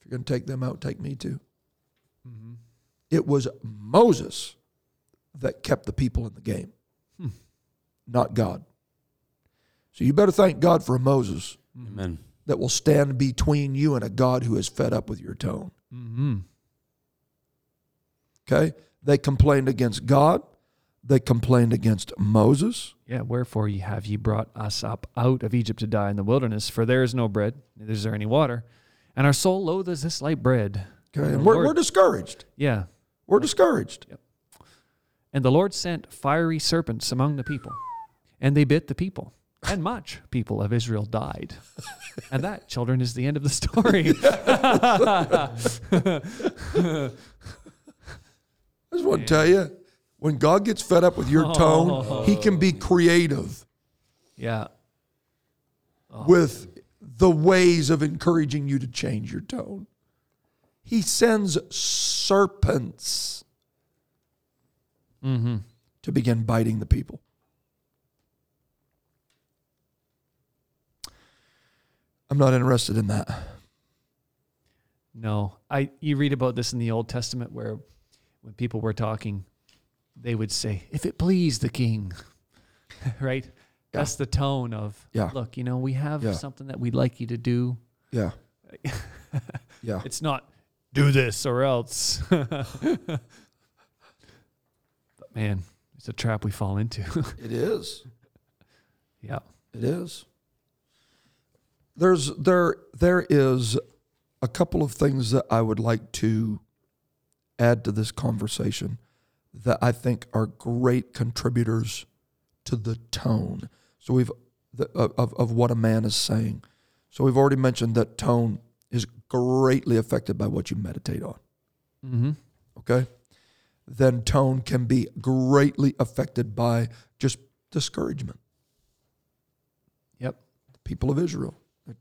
S2: If you're going to take them out, take me too. Mm-hmm. It was Moses that kept the people in the game, hmm. not God. So you better thank God for Moses.
S1: Amen
S2: that will stand between you and a God who is fed up with your tone. Mm-hmm. Okay? They complained against God. They complained against Moses.
S1: Yeah, wherefore have ye brought us up out of Egypt to die in the wilderness, for there is no bread, neither is there any water. And our soul loathes this light bread.
S2: Okay, and we're, we're discouraged.
S1: Yeah.
S2: We're discouraged. Yep.
S1: And the Lord sent fiery serpents among the people, and they bit the people and much people of Israel died. and that, children, is the end of the story.
S2: I just want to tell you when God gets fed up with your oh. tone, he can be creative.
S1: Yeah.
S2: Oh. With the ways of encouraging you to change your tone. He sends serpents mm-hmm. to begin biting the people. I'm not interested in that.
S1: No, I you read about this in the Old Testament where when people were talking, they would say, "If it please the king," right? Yeah. That's the tone of,
S2: yeah.
S1: "Look, you know, we have yeah. something that we'd like you to do."
S2: Yeah. yeah.
S1: It's not do this or else. but man, it's a trap we fall into.
S2: it is.
S1: Yeah.
S2: It is there's there there is a couple of things that I would like to add to this conversation that I think are great contributors to the tone. So we've the, of of what a man is saying. So we've already mentioned that tone is greatly affected by what you meditate on. Mm-hmm. Okay, then tone can be greatly affected by just discouragement.
S1: Yep,
S2: the people of Israel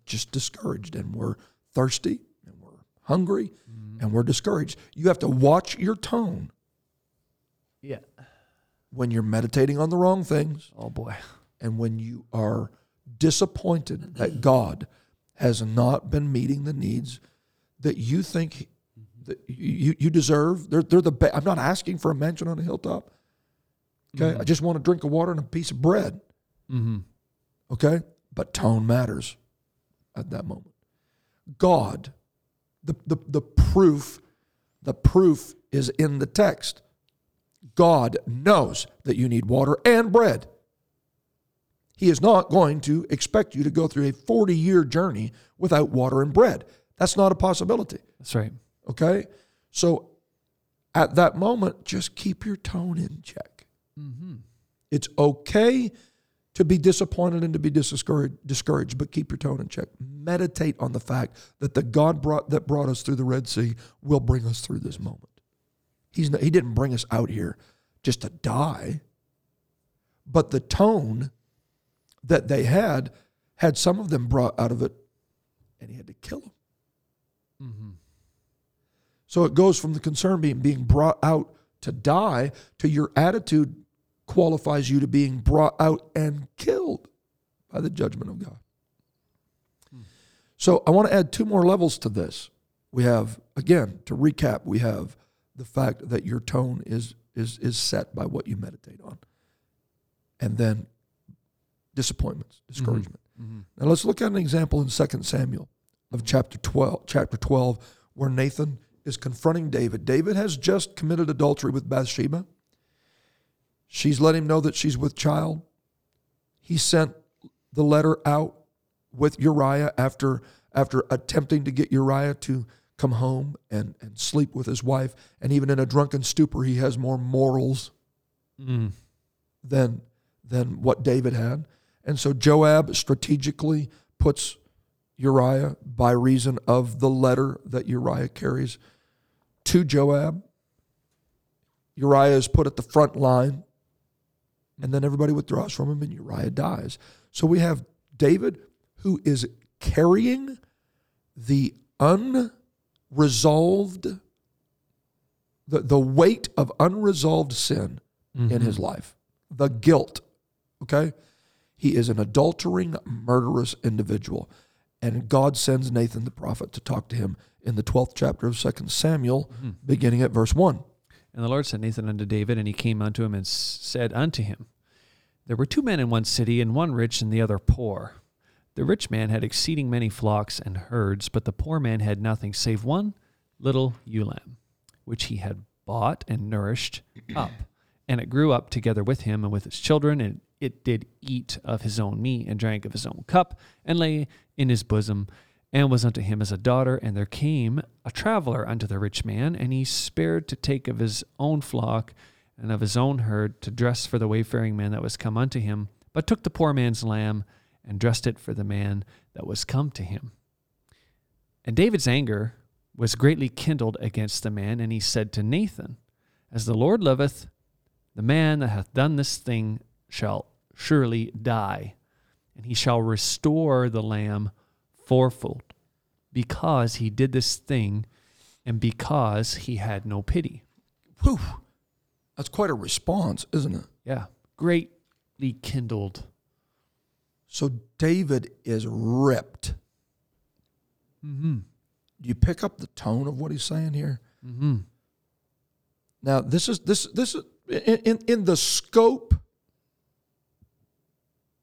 S2: just discouraged and we're thirsty and we're hungry mm-hmm. and we're discouraged. You have to watch your tone.
S1: Yeah.
S2: When you're meditating on the wrong things.
S1: Oh boy.
S2: And when you are disappointed that mm-hmm. God has not been meeting the needs that you think mm-hmm. that you, you deserve. They're, they're the be- I'm not asking for a mansion on a hilltop. Okay. Mm-hmm. I just want a drink of water and a piece of bread. Mm-hmm. Okay. But tone matters at that moment. God, the, the, the proof, the proof is in the text. God knows that you need water and bread. He is not going to expect you to go through a 40 year journey without water and bread. That's not a possibility.
S1: That's right.
S2: Okay? So at that moment, just keep your tone in check. Mm-hmm. It's okay to be disappointed and to be discouraged, but keep your tone in check. Meditate on the fact that the God brought, that brought us through the Red Sea will bring us through this moment. He's not, he didn't bring us out here just to die, but the tone that they had had some of them brought out of it, and he had to kill them. Mm-hmm. So it goes from the concern being being brought out to die to your attitude qualifies you to being brought out and killed by the judgment of God. Hmm. So I want to add two more levels to this. We have, again, to recap, we have the fact that your tone is, is, is set by what you meditate on. And then disappointments, mm-hmm. discouragement. Mm-hmm. Mm-hmm. Now let's look at an example in 2 Samuel of mm-hmm. chapter 12, chapter 12, where Nathan is confronting David. David has just committed adultery with Bathsheba. She's let him know that she's with child. He sent the letter out with Uriah after after attempting to get Uriah to come home and, and sleep with his wife. And even in a drunken stupor, he has more morals mm. than than what David had. And so Joab strategically puts Uriah by reason of the letter that Uriah carries to Joab. Uriah is put at the front line and then everybody withdraws from him, and Uriah dies. So we have David who is carrying the unresolved, the, the weight of unresolved sin mm-hmm. in his mm-hmm. life, the guilt. Okay? He is an adultering, murderous individual. And God sends Nathan the prophet to talk to him in the 12th chapter of 2 Samuel, mm-hmm. beginning at verse 1.
S1: And the Lord sent Nathan unto David, and he came unto him and said unto him, There were two men in one city, and one rich and the other poor. The rich man had exceeding many flocks and herds, but the poor man had nothing save one little ewe lamb, which he had bought and nourished up. And it grew up together with him and with his children, and it did eat of his own meat and drank of his own cup, and lay in his bosom, and was unto him as a daughter. And there came a traveler unto the rich man, and he spared to take of his own flock and of his own herd to dress for the wayfaring man that was come unto him, but took the poor man's lamb and dressed it for the man that was come to him. And David's anger was greatly kindled against the man, and he said to Nathan, As the Lord liveth, the man that hath done this thing shall surely die, and he shall restore the lamb fourfold because he did this thing and because he had no pity.
S2: Whew. That's quite a response, isn't it?
S1: Yeah. Greatly kindled.
S2: So David is ripped. Mm-hmm. Do you pick up the tone of what he's saying here? Mm-hmm. Now, this is this this is in, in, in the scope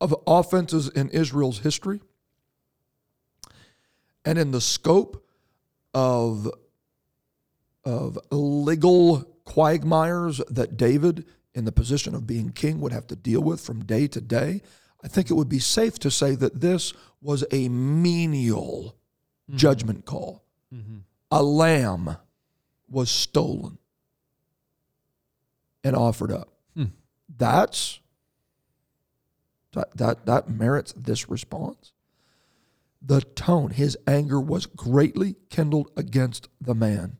S2: of offenses in Israel's history and in the scope of, of legal quagmires that David, in the position of being king, would have to deal with from day to day, I think it would be safe to say that this was a menial mm-hmm. judgment call. Mm-hmm. A lamb was stolen and offered up. Hmm. That's that, that that merits this response the tone. His anger was greatly kindled against the man.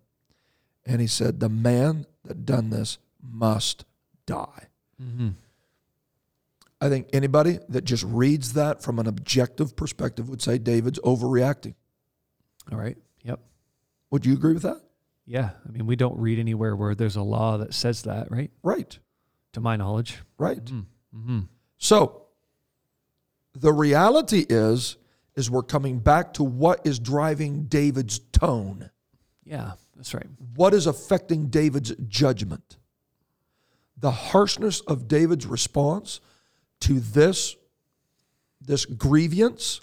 S2: And he said, The man that done this must die. Mm-hmm. I think anybody that just reads that from an objective perspective would say David's overreacting.
S1: All right. Yep.
S2: Would you agree with that?
S1: Yeah. I mean, we don't read anywhere where there's a law that says that, right?
S2: Right.
S1: To my knowledge.
S2: Right. Mm-hmm. mm-hmm. So the reality is is we're coming back to what is driving David's tone.
S1: Yeah, that's right.
S2: What is affecting David's judgment? The harshness of David's response to this this grievance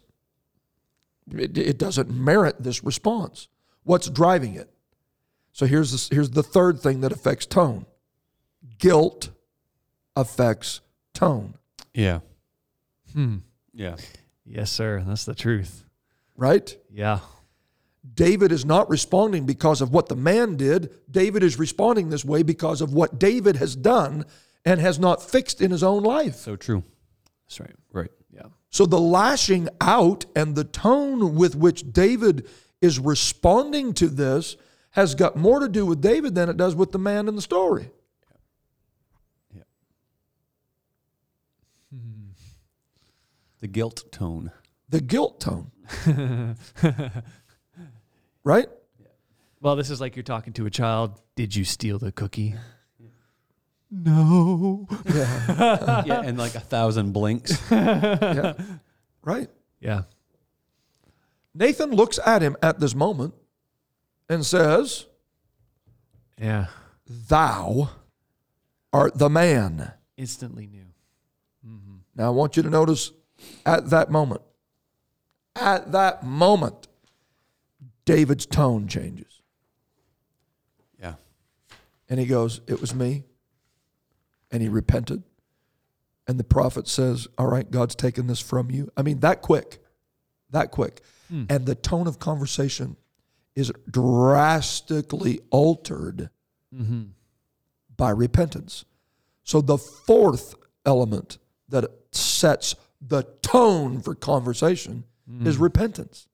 S2: it, it doesn't merit this response. What's driving it? So here's here's the third thing that affects tone. Guilt affects tone.
S1: Yeah. Hmm. Yeah. Yes, sir. That's the truth.
S2: Right?
S1: Yeah.
S2: David is not responding because of what the man did. David is responding this way because of what David has done and has not fixed in his own life.
S1: So true. That's right.
S2: Right. Yeah. So the lashing out and the tone with which David is responding to this has got more to do with David than it does with the man in the story.
S1: The guilt tone.
S2: The guilt tone. right?
S1: Well, this is like you're talking to a child. Did you steal the cookie? No. Yeah. yeah, and like a thousand blinks. yeah.
S2: Right.
S1: Yeah.
S2: Nathan looks at him at this moment and says,
S1: Yeah.
S2: Thou art the man.
S1: Instantly knew.
S2: Mm-hmm. Now I want you to notice at that moment, at that moment, David's tone changes.
S1: Yeah.
S2: And he goes, It was me. And he repented. And the prophet says, All right, God's taken this from you. I mean, that quick, that quick. Hmm. And the tone of conversation is drastically altered mm-hmm. by repentance. So the fourth element that sets the tone for conversation mm. is hmm. repentance.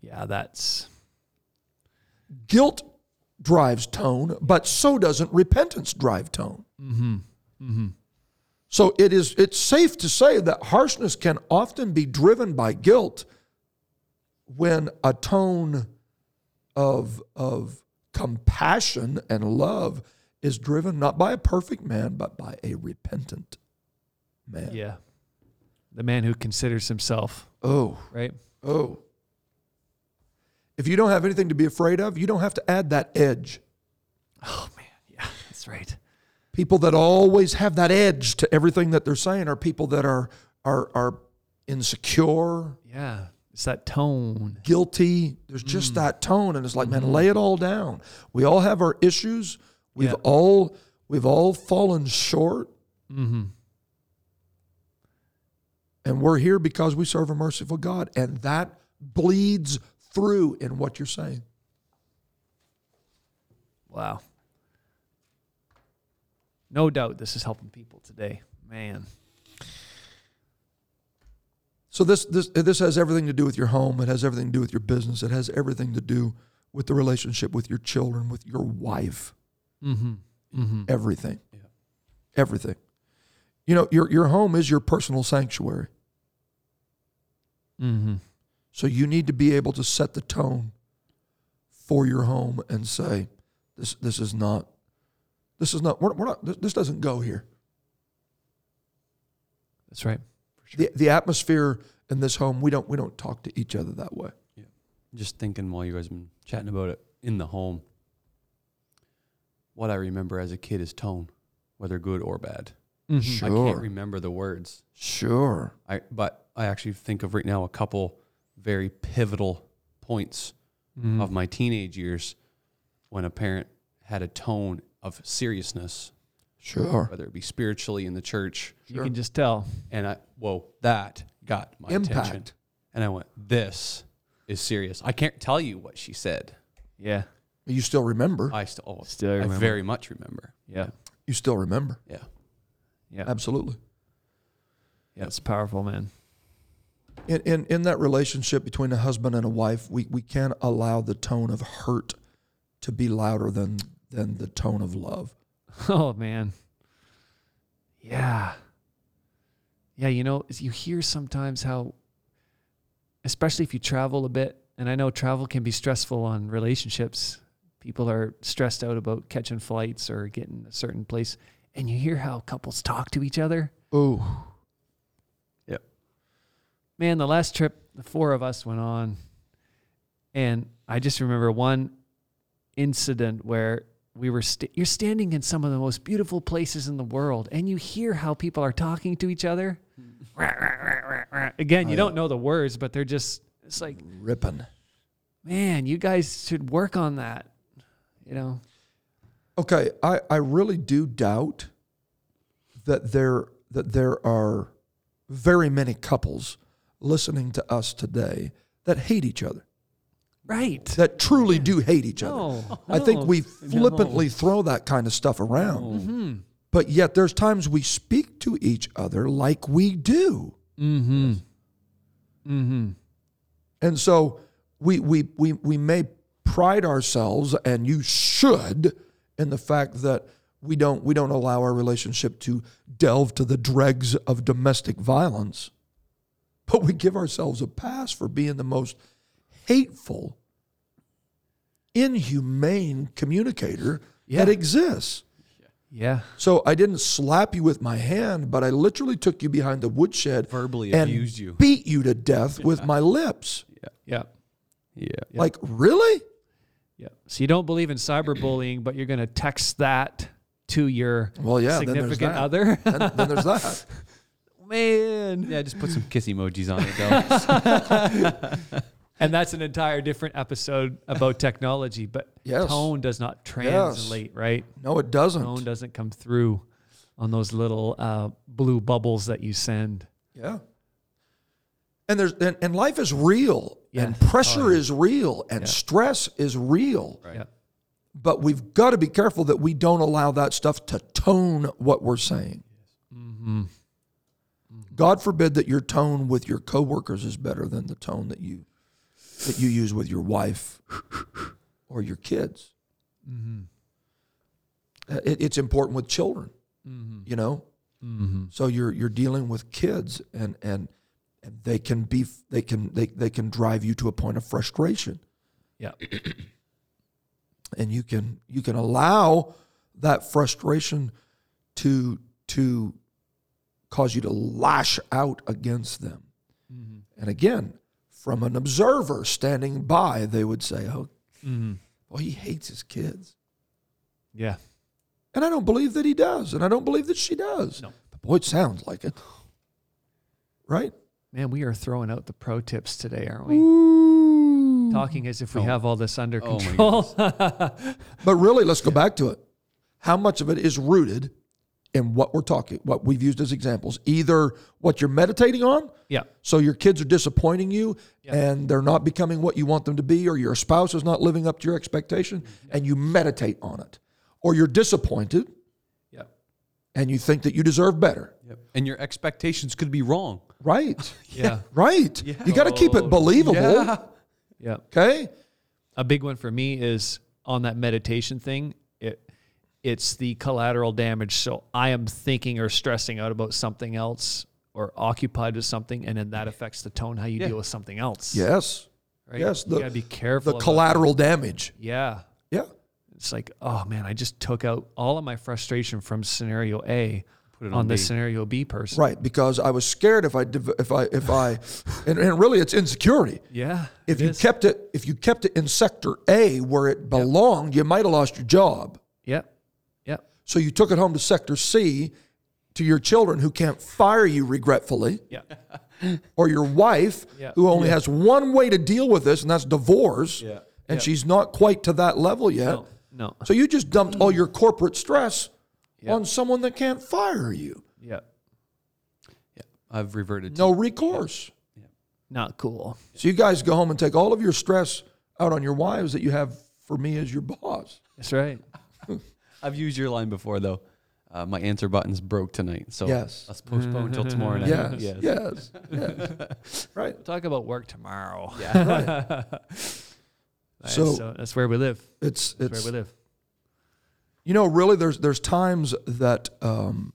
S1: Yeah, that's
S2: guilt drives tone, but so doesn't repentance drive tone. Mm-hmm. Mm-hmm. So it is it's safe to say that harshness can often be driven by guilt when a tone of of compassion and love is driven not by a perfect man but by a repentant man.
S1: Yeah the man who considers himself.
S2: Oh.
S1: Right?
S2: Oh. If you don't have anything to be afraid of, you don't have to add that edge.
S1: Oh, man. Yeah, that's right.
S2: People that always have that edge to everything that they're saying are people that are are are insecure.
S1: Yeah. It's that tone.
S2: Guilty. There's just mm. that tone. And it's like, man, mm-hmm. lay it all down. We all have our issues. We've yeah. all we've all fallen short. Mm-hmm. And we're here because we serve a merciful God. And that bleeds through in what you're saying.
S1: Wow. No doubt this is helping people today. Man.
S2: So this this this has everything to do with your home, it has everything to do with your business, it has everything to do with the relationship with your children, with your wife. Mm-hmm. Mm-hmm. Everything. Yeah. Everything. You know, your your home is your personal sanctuary. Mm-hmm. So you need to be able to set the tone for your home and say, this, this is not, this is not, we're, we're not, this, this doesn't go here.
S1: That's right.
S2: Sure. The, the atmosphere in this home, we don't, we don't talk to each other that way. Yeah.
S1: Just thinking while you guys have been chatting about it in the home, what I remember as a kid is tone, whether good or bad. Mm-hmm. Sure. I can't remember the words.
S2: Sure.
S1: I but I actually think of right now a couple very pivotal points mm-hmm. of my teenage years when a parent had a tone of seriousness.
S2: Sure.
S1: Whether it be spiritually in the church.
S2: Sure. You can just tell.
S1: And I whoa, that got my Impact. attention. And I went, This is serious. I can't tell you what she said.
S2: Yeah. You still remember.
S1: I still, oh, still remember. I very much remember.
S2: Yeah. You still remember.
S1: Yeah.
S2: Yeah. Absolutely.
S1: Yeah, it's powerful, man.
S2: In, in, in that relationship between a husband and a wife, we, we can't allow the tone of hurt to be louder than than the tone of love.
S1: Oh man. Yeah. Yeah, you know, you hear sometimes how especially if you travel a bit, and I know travel can be stressful on relationships. People are stressed out about catching flights or getting a certain place and you hear how couples talk to each other.
S2: Ooh.
S1: Yep. Man, the last trip the four of us went on, and I just remember one incident where we were you st- you're standing in some of the most beautiful places in the world and you hear how people are talking to each other hmm. again you don't know the words but they're just it's like
S2: ripping
S1: man you guys should work on that you know
S2: Okay, I, I really do doubt that there that there are very many couples listening to us today that hate each other.
S1: Right.
S2: That truly yeah. do hate each other. No. Oh. I think oh. we flippantly no. throw that kind of stuff around. No. Oh. Mm-hmm. But yet there's times we speak to each other like we do. Mm-hmm. Mm-hmm. And so we we we we may pride ourselves, and you should and the fact that we don't we don't allow our relationship to delve to the dregs of domestic violence, but we give ourselves a pass for being the most hateful, inhumane communicator yeah. that exists.
S1: Yeah.
S2: So I didn't slap you with my hand, but I literally took you behind the woodshed,
S1: verbally and abused you,
S2: beat you to death yeah. with my lips.
S1: Yeah. Yeah.
S2: Yeah. Like really?
S1: Yeah. So you don't believe in cyberbullying, but you're going to text that to your well, yeah, significant then other. then, then there's that. Man. Yeah, just put some kiss emojis on it, and that's an entire different episode about technology. But yes. tone does not translate, yes. right?
S2: No, it doesn't.
S1: Tone doesn't come through on those little uh, blue bubbles that you send.
S2: Yeah. And there's and, and life is real and pressure oh, yeah. is real and yeah. stress is real.
S1: Right.
S2: But we've got to be careful that we don't allow that stuff to tone what we're saying. Mm-hmm. God forbid that your tone with your coworkers is better than the tone that you that you use with your wife or your kids. Mm-hmm. Uh, it, it's important with children, mm-hmm. you know. Mm-hmm. So you're you're dealing with kids and and and they can be they can they, they can drive you to a point of frustration
S1: yeah
S2: and you can you can allow that frustration to to cause you to lash out against them mm-hmm. and again from an observer standing by they would say oh mm-hmm. well he hates his kids
S1: yeah
S2: and i don't believe that he does and i don't believe that she does no. but boy it sounds like it right
S1: Man, we are throwing out the pro tips today, aren't we? Ooh. Talking as if we oh. have all this under oh control.
S2: but really, let's go back to it. How much of it is rooted in what we're talking, what we've used as examples? Either what you're meditating on.
S1: Yeah.
S2: So your kids are disappointing you yeah. and they're not becoming what you want them to be, or your spouse is not living up to your expectation, mm-hmm. and you meditate on it. Or you're disappointed.
S1: Yeah.
S2: And you think that you deserve better
S1: Yep. And your expectations could be wrong.
S2: Right.
S1: yeah.
S2: Right. Yeah. You got to keep it oh, believable.
S1: Yeah.
S2: Okay.
S1: A big one for me is on that meditation thing. It it's the collateral damage. So I am thinking or stressing out about something else or occupied with something, and then that affects the tone how you yeah. deal with something else.
S2: Yes.
S1: Right? Yes. You the, gotta be careful.
S2: The collateral that. damage.
S1: Yeah.
S2: Yeah.
S1: It's like, oh man, I just took out all of my frustration from scenario A on, on the scenario B person.
S2: Right, because I was scared if I if I if I and, and really it's insecurity.
S1: Yeah.
S2: If you is. kept it if you kept it in sector A where
S1: it
S2: belonged, yep. you might have lost your job.
S1: Yep. Yep.
S2: So you took it home to sector C to your children who can't fire you regretfully.
S1: Yeah.
S2: or your wife who only has one way to deal with this and that's divorce.
S1: Yeah.
S2: And she's not quite to that level yet. No.
S1: no.
S2: So you just dumped all your corporate stress yep. on someone that can't fire you.
S1: Yeah. Yeah. I've reverted
S2: no to recourse.
S1: Yeah. Yep. Not cool.
S2: So you guys go home and take all of your stress out on your wives that you have for me as your boss.
S1: That's right. I've used your line before though. Uh, my answer button's broke tonight, so
S2: yes.
S1: let's postpone until tomorrow
S2: night. Yes, yes, yes, yes. right. We'll
S1: talk about work tomorrow. Yeah. Right, so, so, that's where we live. It's
S2: that's it's
S1: where we live.
S2: You know, really, there's there's times that um,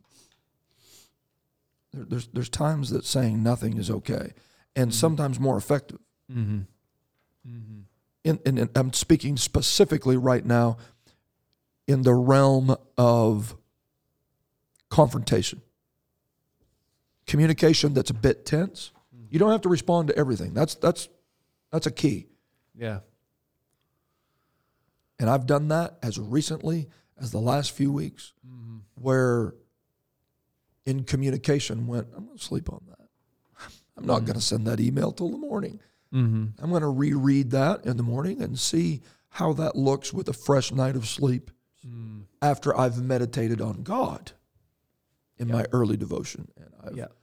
S2: there's there's times that saying nothing is okay, and mm-hmm. sometimes more effective. Mm-hmm. Mm-hmm. In, in, in, I'm speaking specifically right now in the realm of confrontation, communication that's a bit tense. Mm-hmm. You don't have to respond to everything. That's that's that's a key.
S1: Yeah.
S2: And I've done that as recently as the last few weeks mm-hmm. where in communication went, I'm going to sleep on that. I'm not mm-hmm. going to send that email till the morning. Mm-hmm. I'm going to reread that in the morning and see how that looks with a fresh night of sleep mm. after I've meditated on God in yep. my early devotion.
S1: And
S2: I've yep.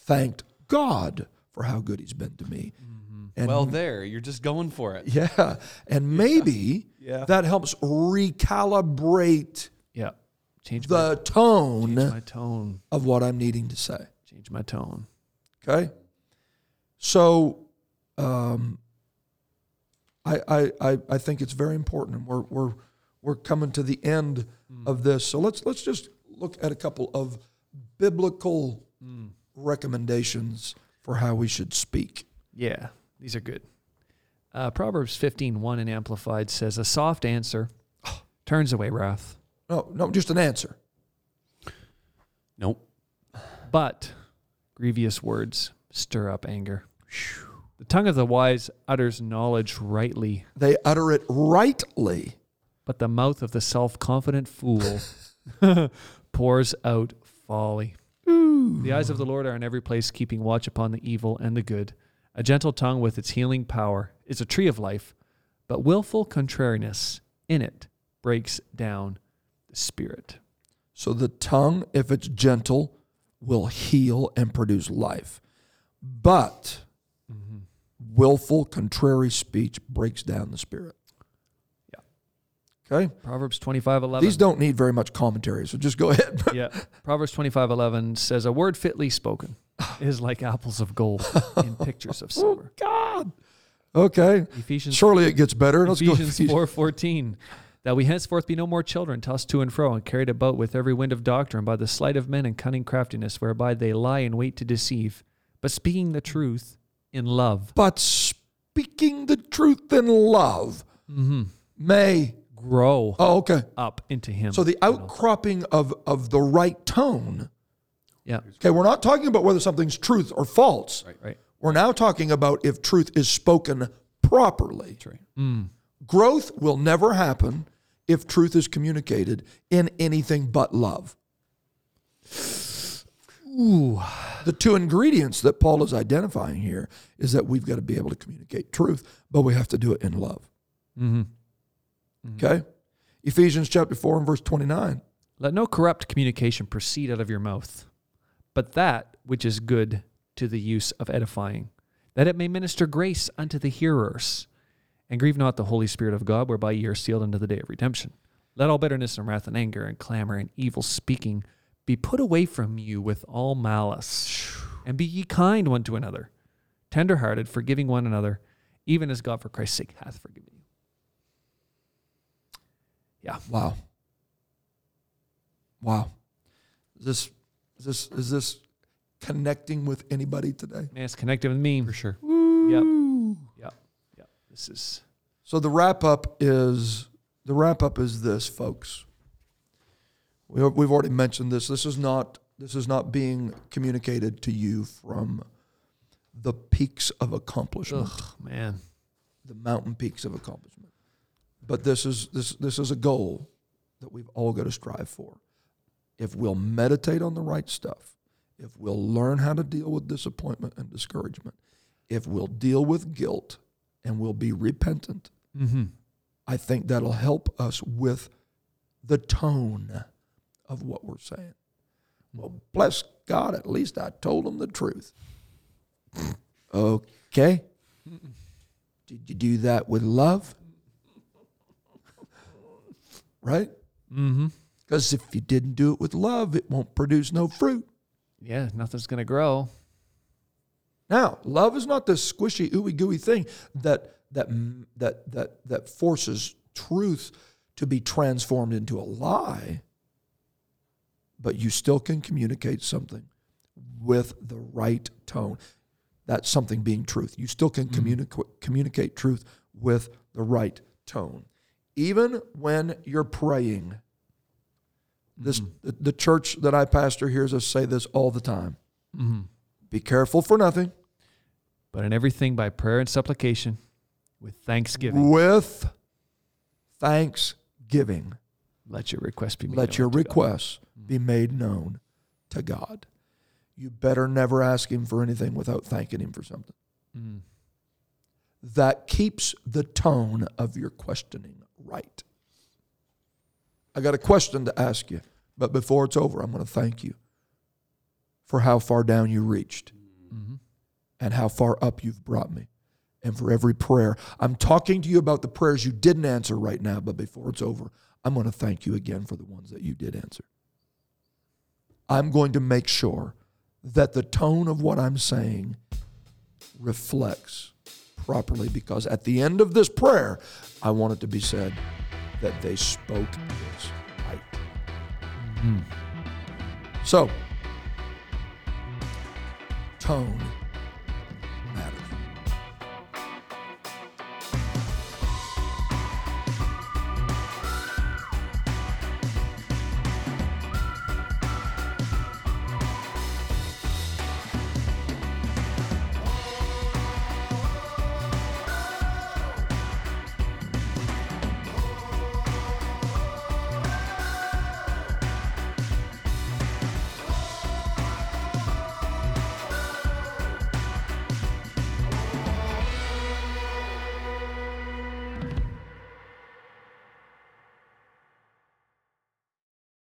S2: thanked God for how good He's been to me. Mm.
S1: And well, there, you're just going for it.
S2: Yeah. And maybe yeah. Yeah. that helps recalibrate
S1: yeah.
S2: Change the my, tone,
S1: change my tone
S2: of what I'm needing to say.
S1: Change my tone.
S2: Okay. So um, I, I, I, I think it's very important. We're, we're, we're coming to the end mm. of this. So let's, let's just look at a couple of biblical mm. recommendations for how we should speak.
S1: Yeah. These are good. Uh, Proverbs 15, 1 in Amplified says, A soft answer turns away wrath.
S2: No, no, just an answer.
S1: Nope. But grievous words stir up anger. The tongue of the wise utters knowledge rightly.
S2: They utter it rightly.
S1: But the mouth of the self confident fool pours out folly. Ooh. The eyes of the Lord are in every place, keeping watch upon the evil and the good. A gentle tongue with its healing power is a tree of life, but willful contrariness in it breaks down the spirit.
S2: So the tongue, if it's gentle, will heal and produce life. But mm-hmm. willful, contrary speech breaks down the spirit. Okay.
S1: Proverbs 25 11.
S2: These don't need very much commentary, so just go ahead.
S1: yeah. Proverbs 25 11 says, A word fitly spoken is like apples of gold in pictures of oh, silver.
S2: oh, God. Okay. Ephesians Surely it gets better.
S1: Let's Ephesians, Ephesians 4 14. That we henceforth be no more children, tossed to and fro, and carried about with every wind of doctrine by the sleight of men and cunning craftiness, whereby they lie in wait to deceive, but speaking the truth in love.
S2: But speaking the truth in love mm-hmm. may
S1: grow
S2: oh, okay.
S1: up into him.
S2: So the outcropping you know? of of the right tone.
S1: Yeah.
S2: Okay, we're not talking about whether something's truth or false.
S1: Right. right.
S2: We're now talking about if truth is spoken properly.
S1: Right. Mm.
S2: Growth will never happen if truth is communicated in anything but love. Ooh. The two ingredients that Paul is identifying here is that we've got to be able to communicate truth, but we have to do it in love. Mm-hmm. Mm-hmm. Okay. Ephesians chapter 4 and verse 29.
S1: Let no corrupt communication proceed out of your mouth, but that which is good to the use of edifying, that it may minister grace unto the hearers. And grieve not the Holy Spirit of God, whereby ye are sealed unto the day of redemption. Let all bitterness and wrath and anger and clamor and evil speaking be put away from you with all malice. And be ye kind one to another, tenderhearted, forgiving one another, even as God for Christ's sake hath forgiven yeah. Wow.
S2: Wow. Is this is this is this connecting with anybody today?
S1: Man, it's
S2: connecting
S1: with me. For sure. Woo. Yep. Yep. Yep. This is
S2: So the wrap up is the wrap up is this, folks. We, we've already mentioned this. This is not this is not being communicated to you from the peaks of accomplishment. Ugh,
S1: man.
S2: The mountain peaks of accomplishment. But this is this this is a goal that we've all got to strive for. If we'll meditate on the right stuff, if we'll learn how to deal with disappointment and discouragement, if we'll deal with guilt and we'll be repentant, mm-hmm. I think that'll help us with the tone of what we're saying. Well, bless God, at least I told him the truth. okay. Did you do that with love? right? Mm-hmm. Because if you didn't do it with love, it won't produce no fruit.
S1: Yeah, nothing's going to grow.
S2: Now, love is not the squishy, ooey gooey thing that that that that that forces truth to be transformed into a lie. But you still can communicate something with the right tone. That's something being truth. You still can mm-hmm. communicate communicate truth with the right tone even when you're praying. This mm-hmm. the, church that I pastor hears us say this all the time. Mm-hmm. Be careful for nothing,
S1: but in everything by prayer and supplication with thanksgiving.
S2: With thanksgiving.
S1: Let your request be made
S2: Let your requests mm-hmm. be made known to God. You better never ask him for anything without thanking him for something. Mm. That keeps the tone of your questioning right. I got a question to ask you, but before it's over, I'm going to thank you for how far down you reached mm-hmm. and how far up you've brought me and for every prayer. I'm talking to you about the prayers you didn't answer right now, but before it's over, I'm going to thank you again for the ones that you did answer. I'm going to make sure that the tone of what I'm saying reflects properly because at the end of this prayer, I want it to be said that they spoke this right. Mm-hmm. So, tone.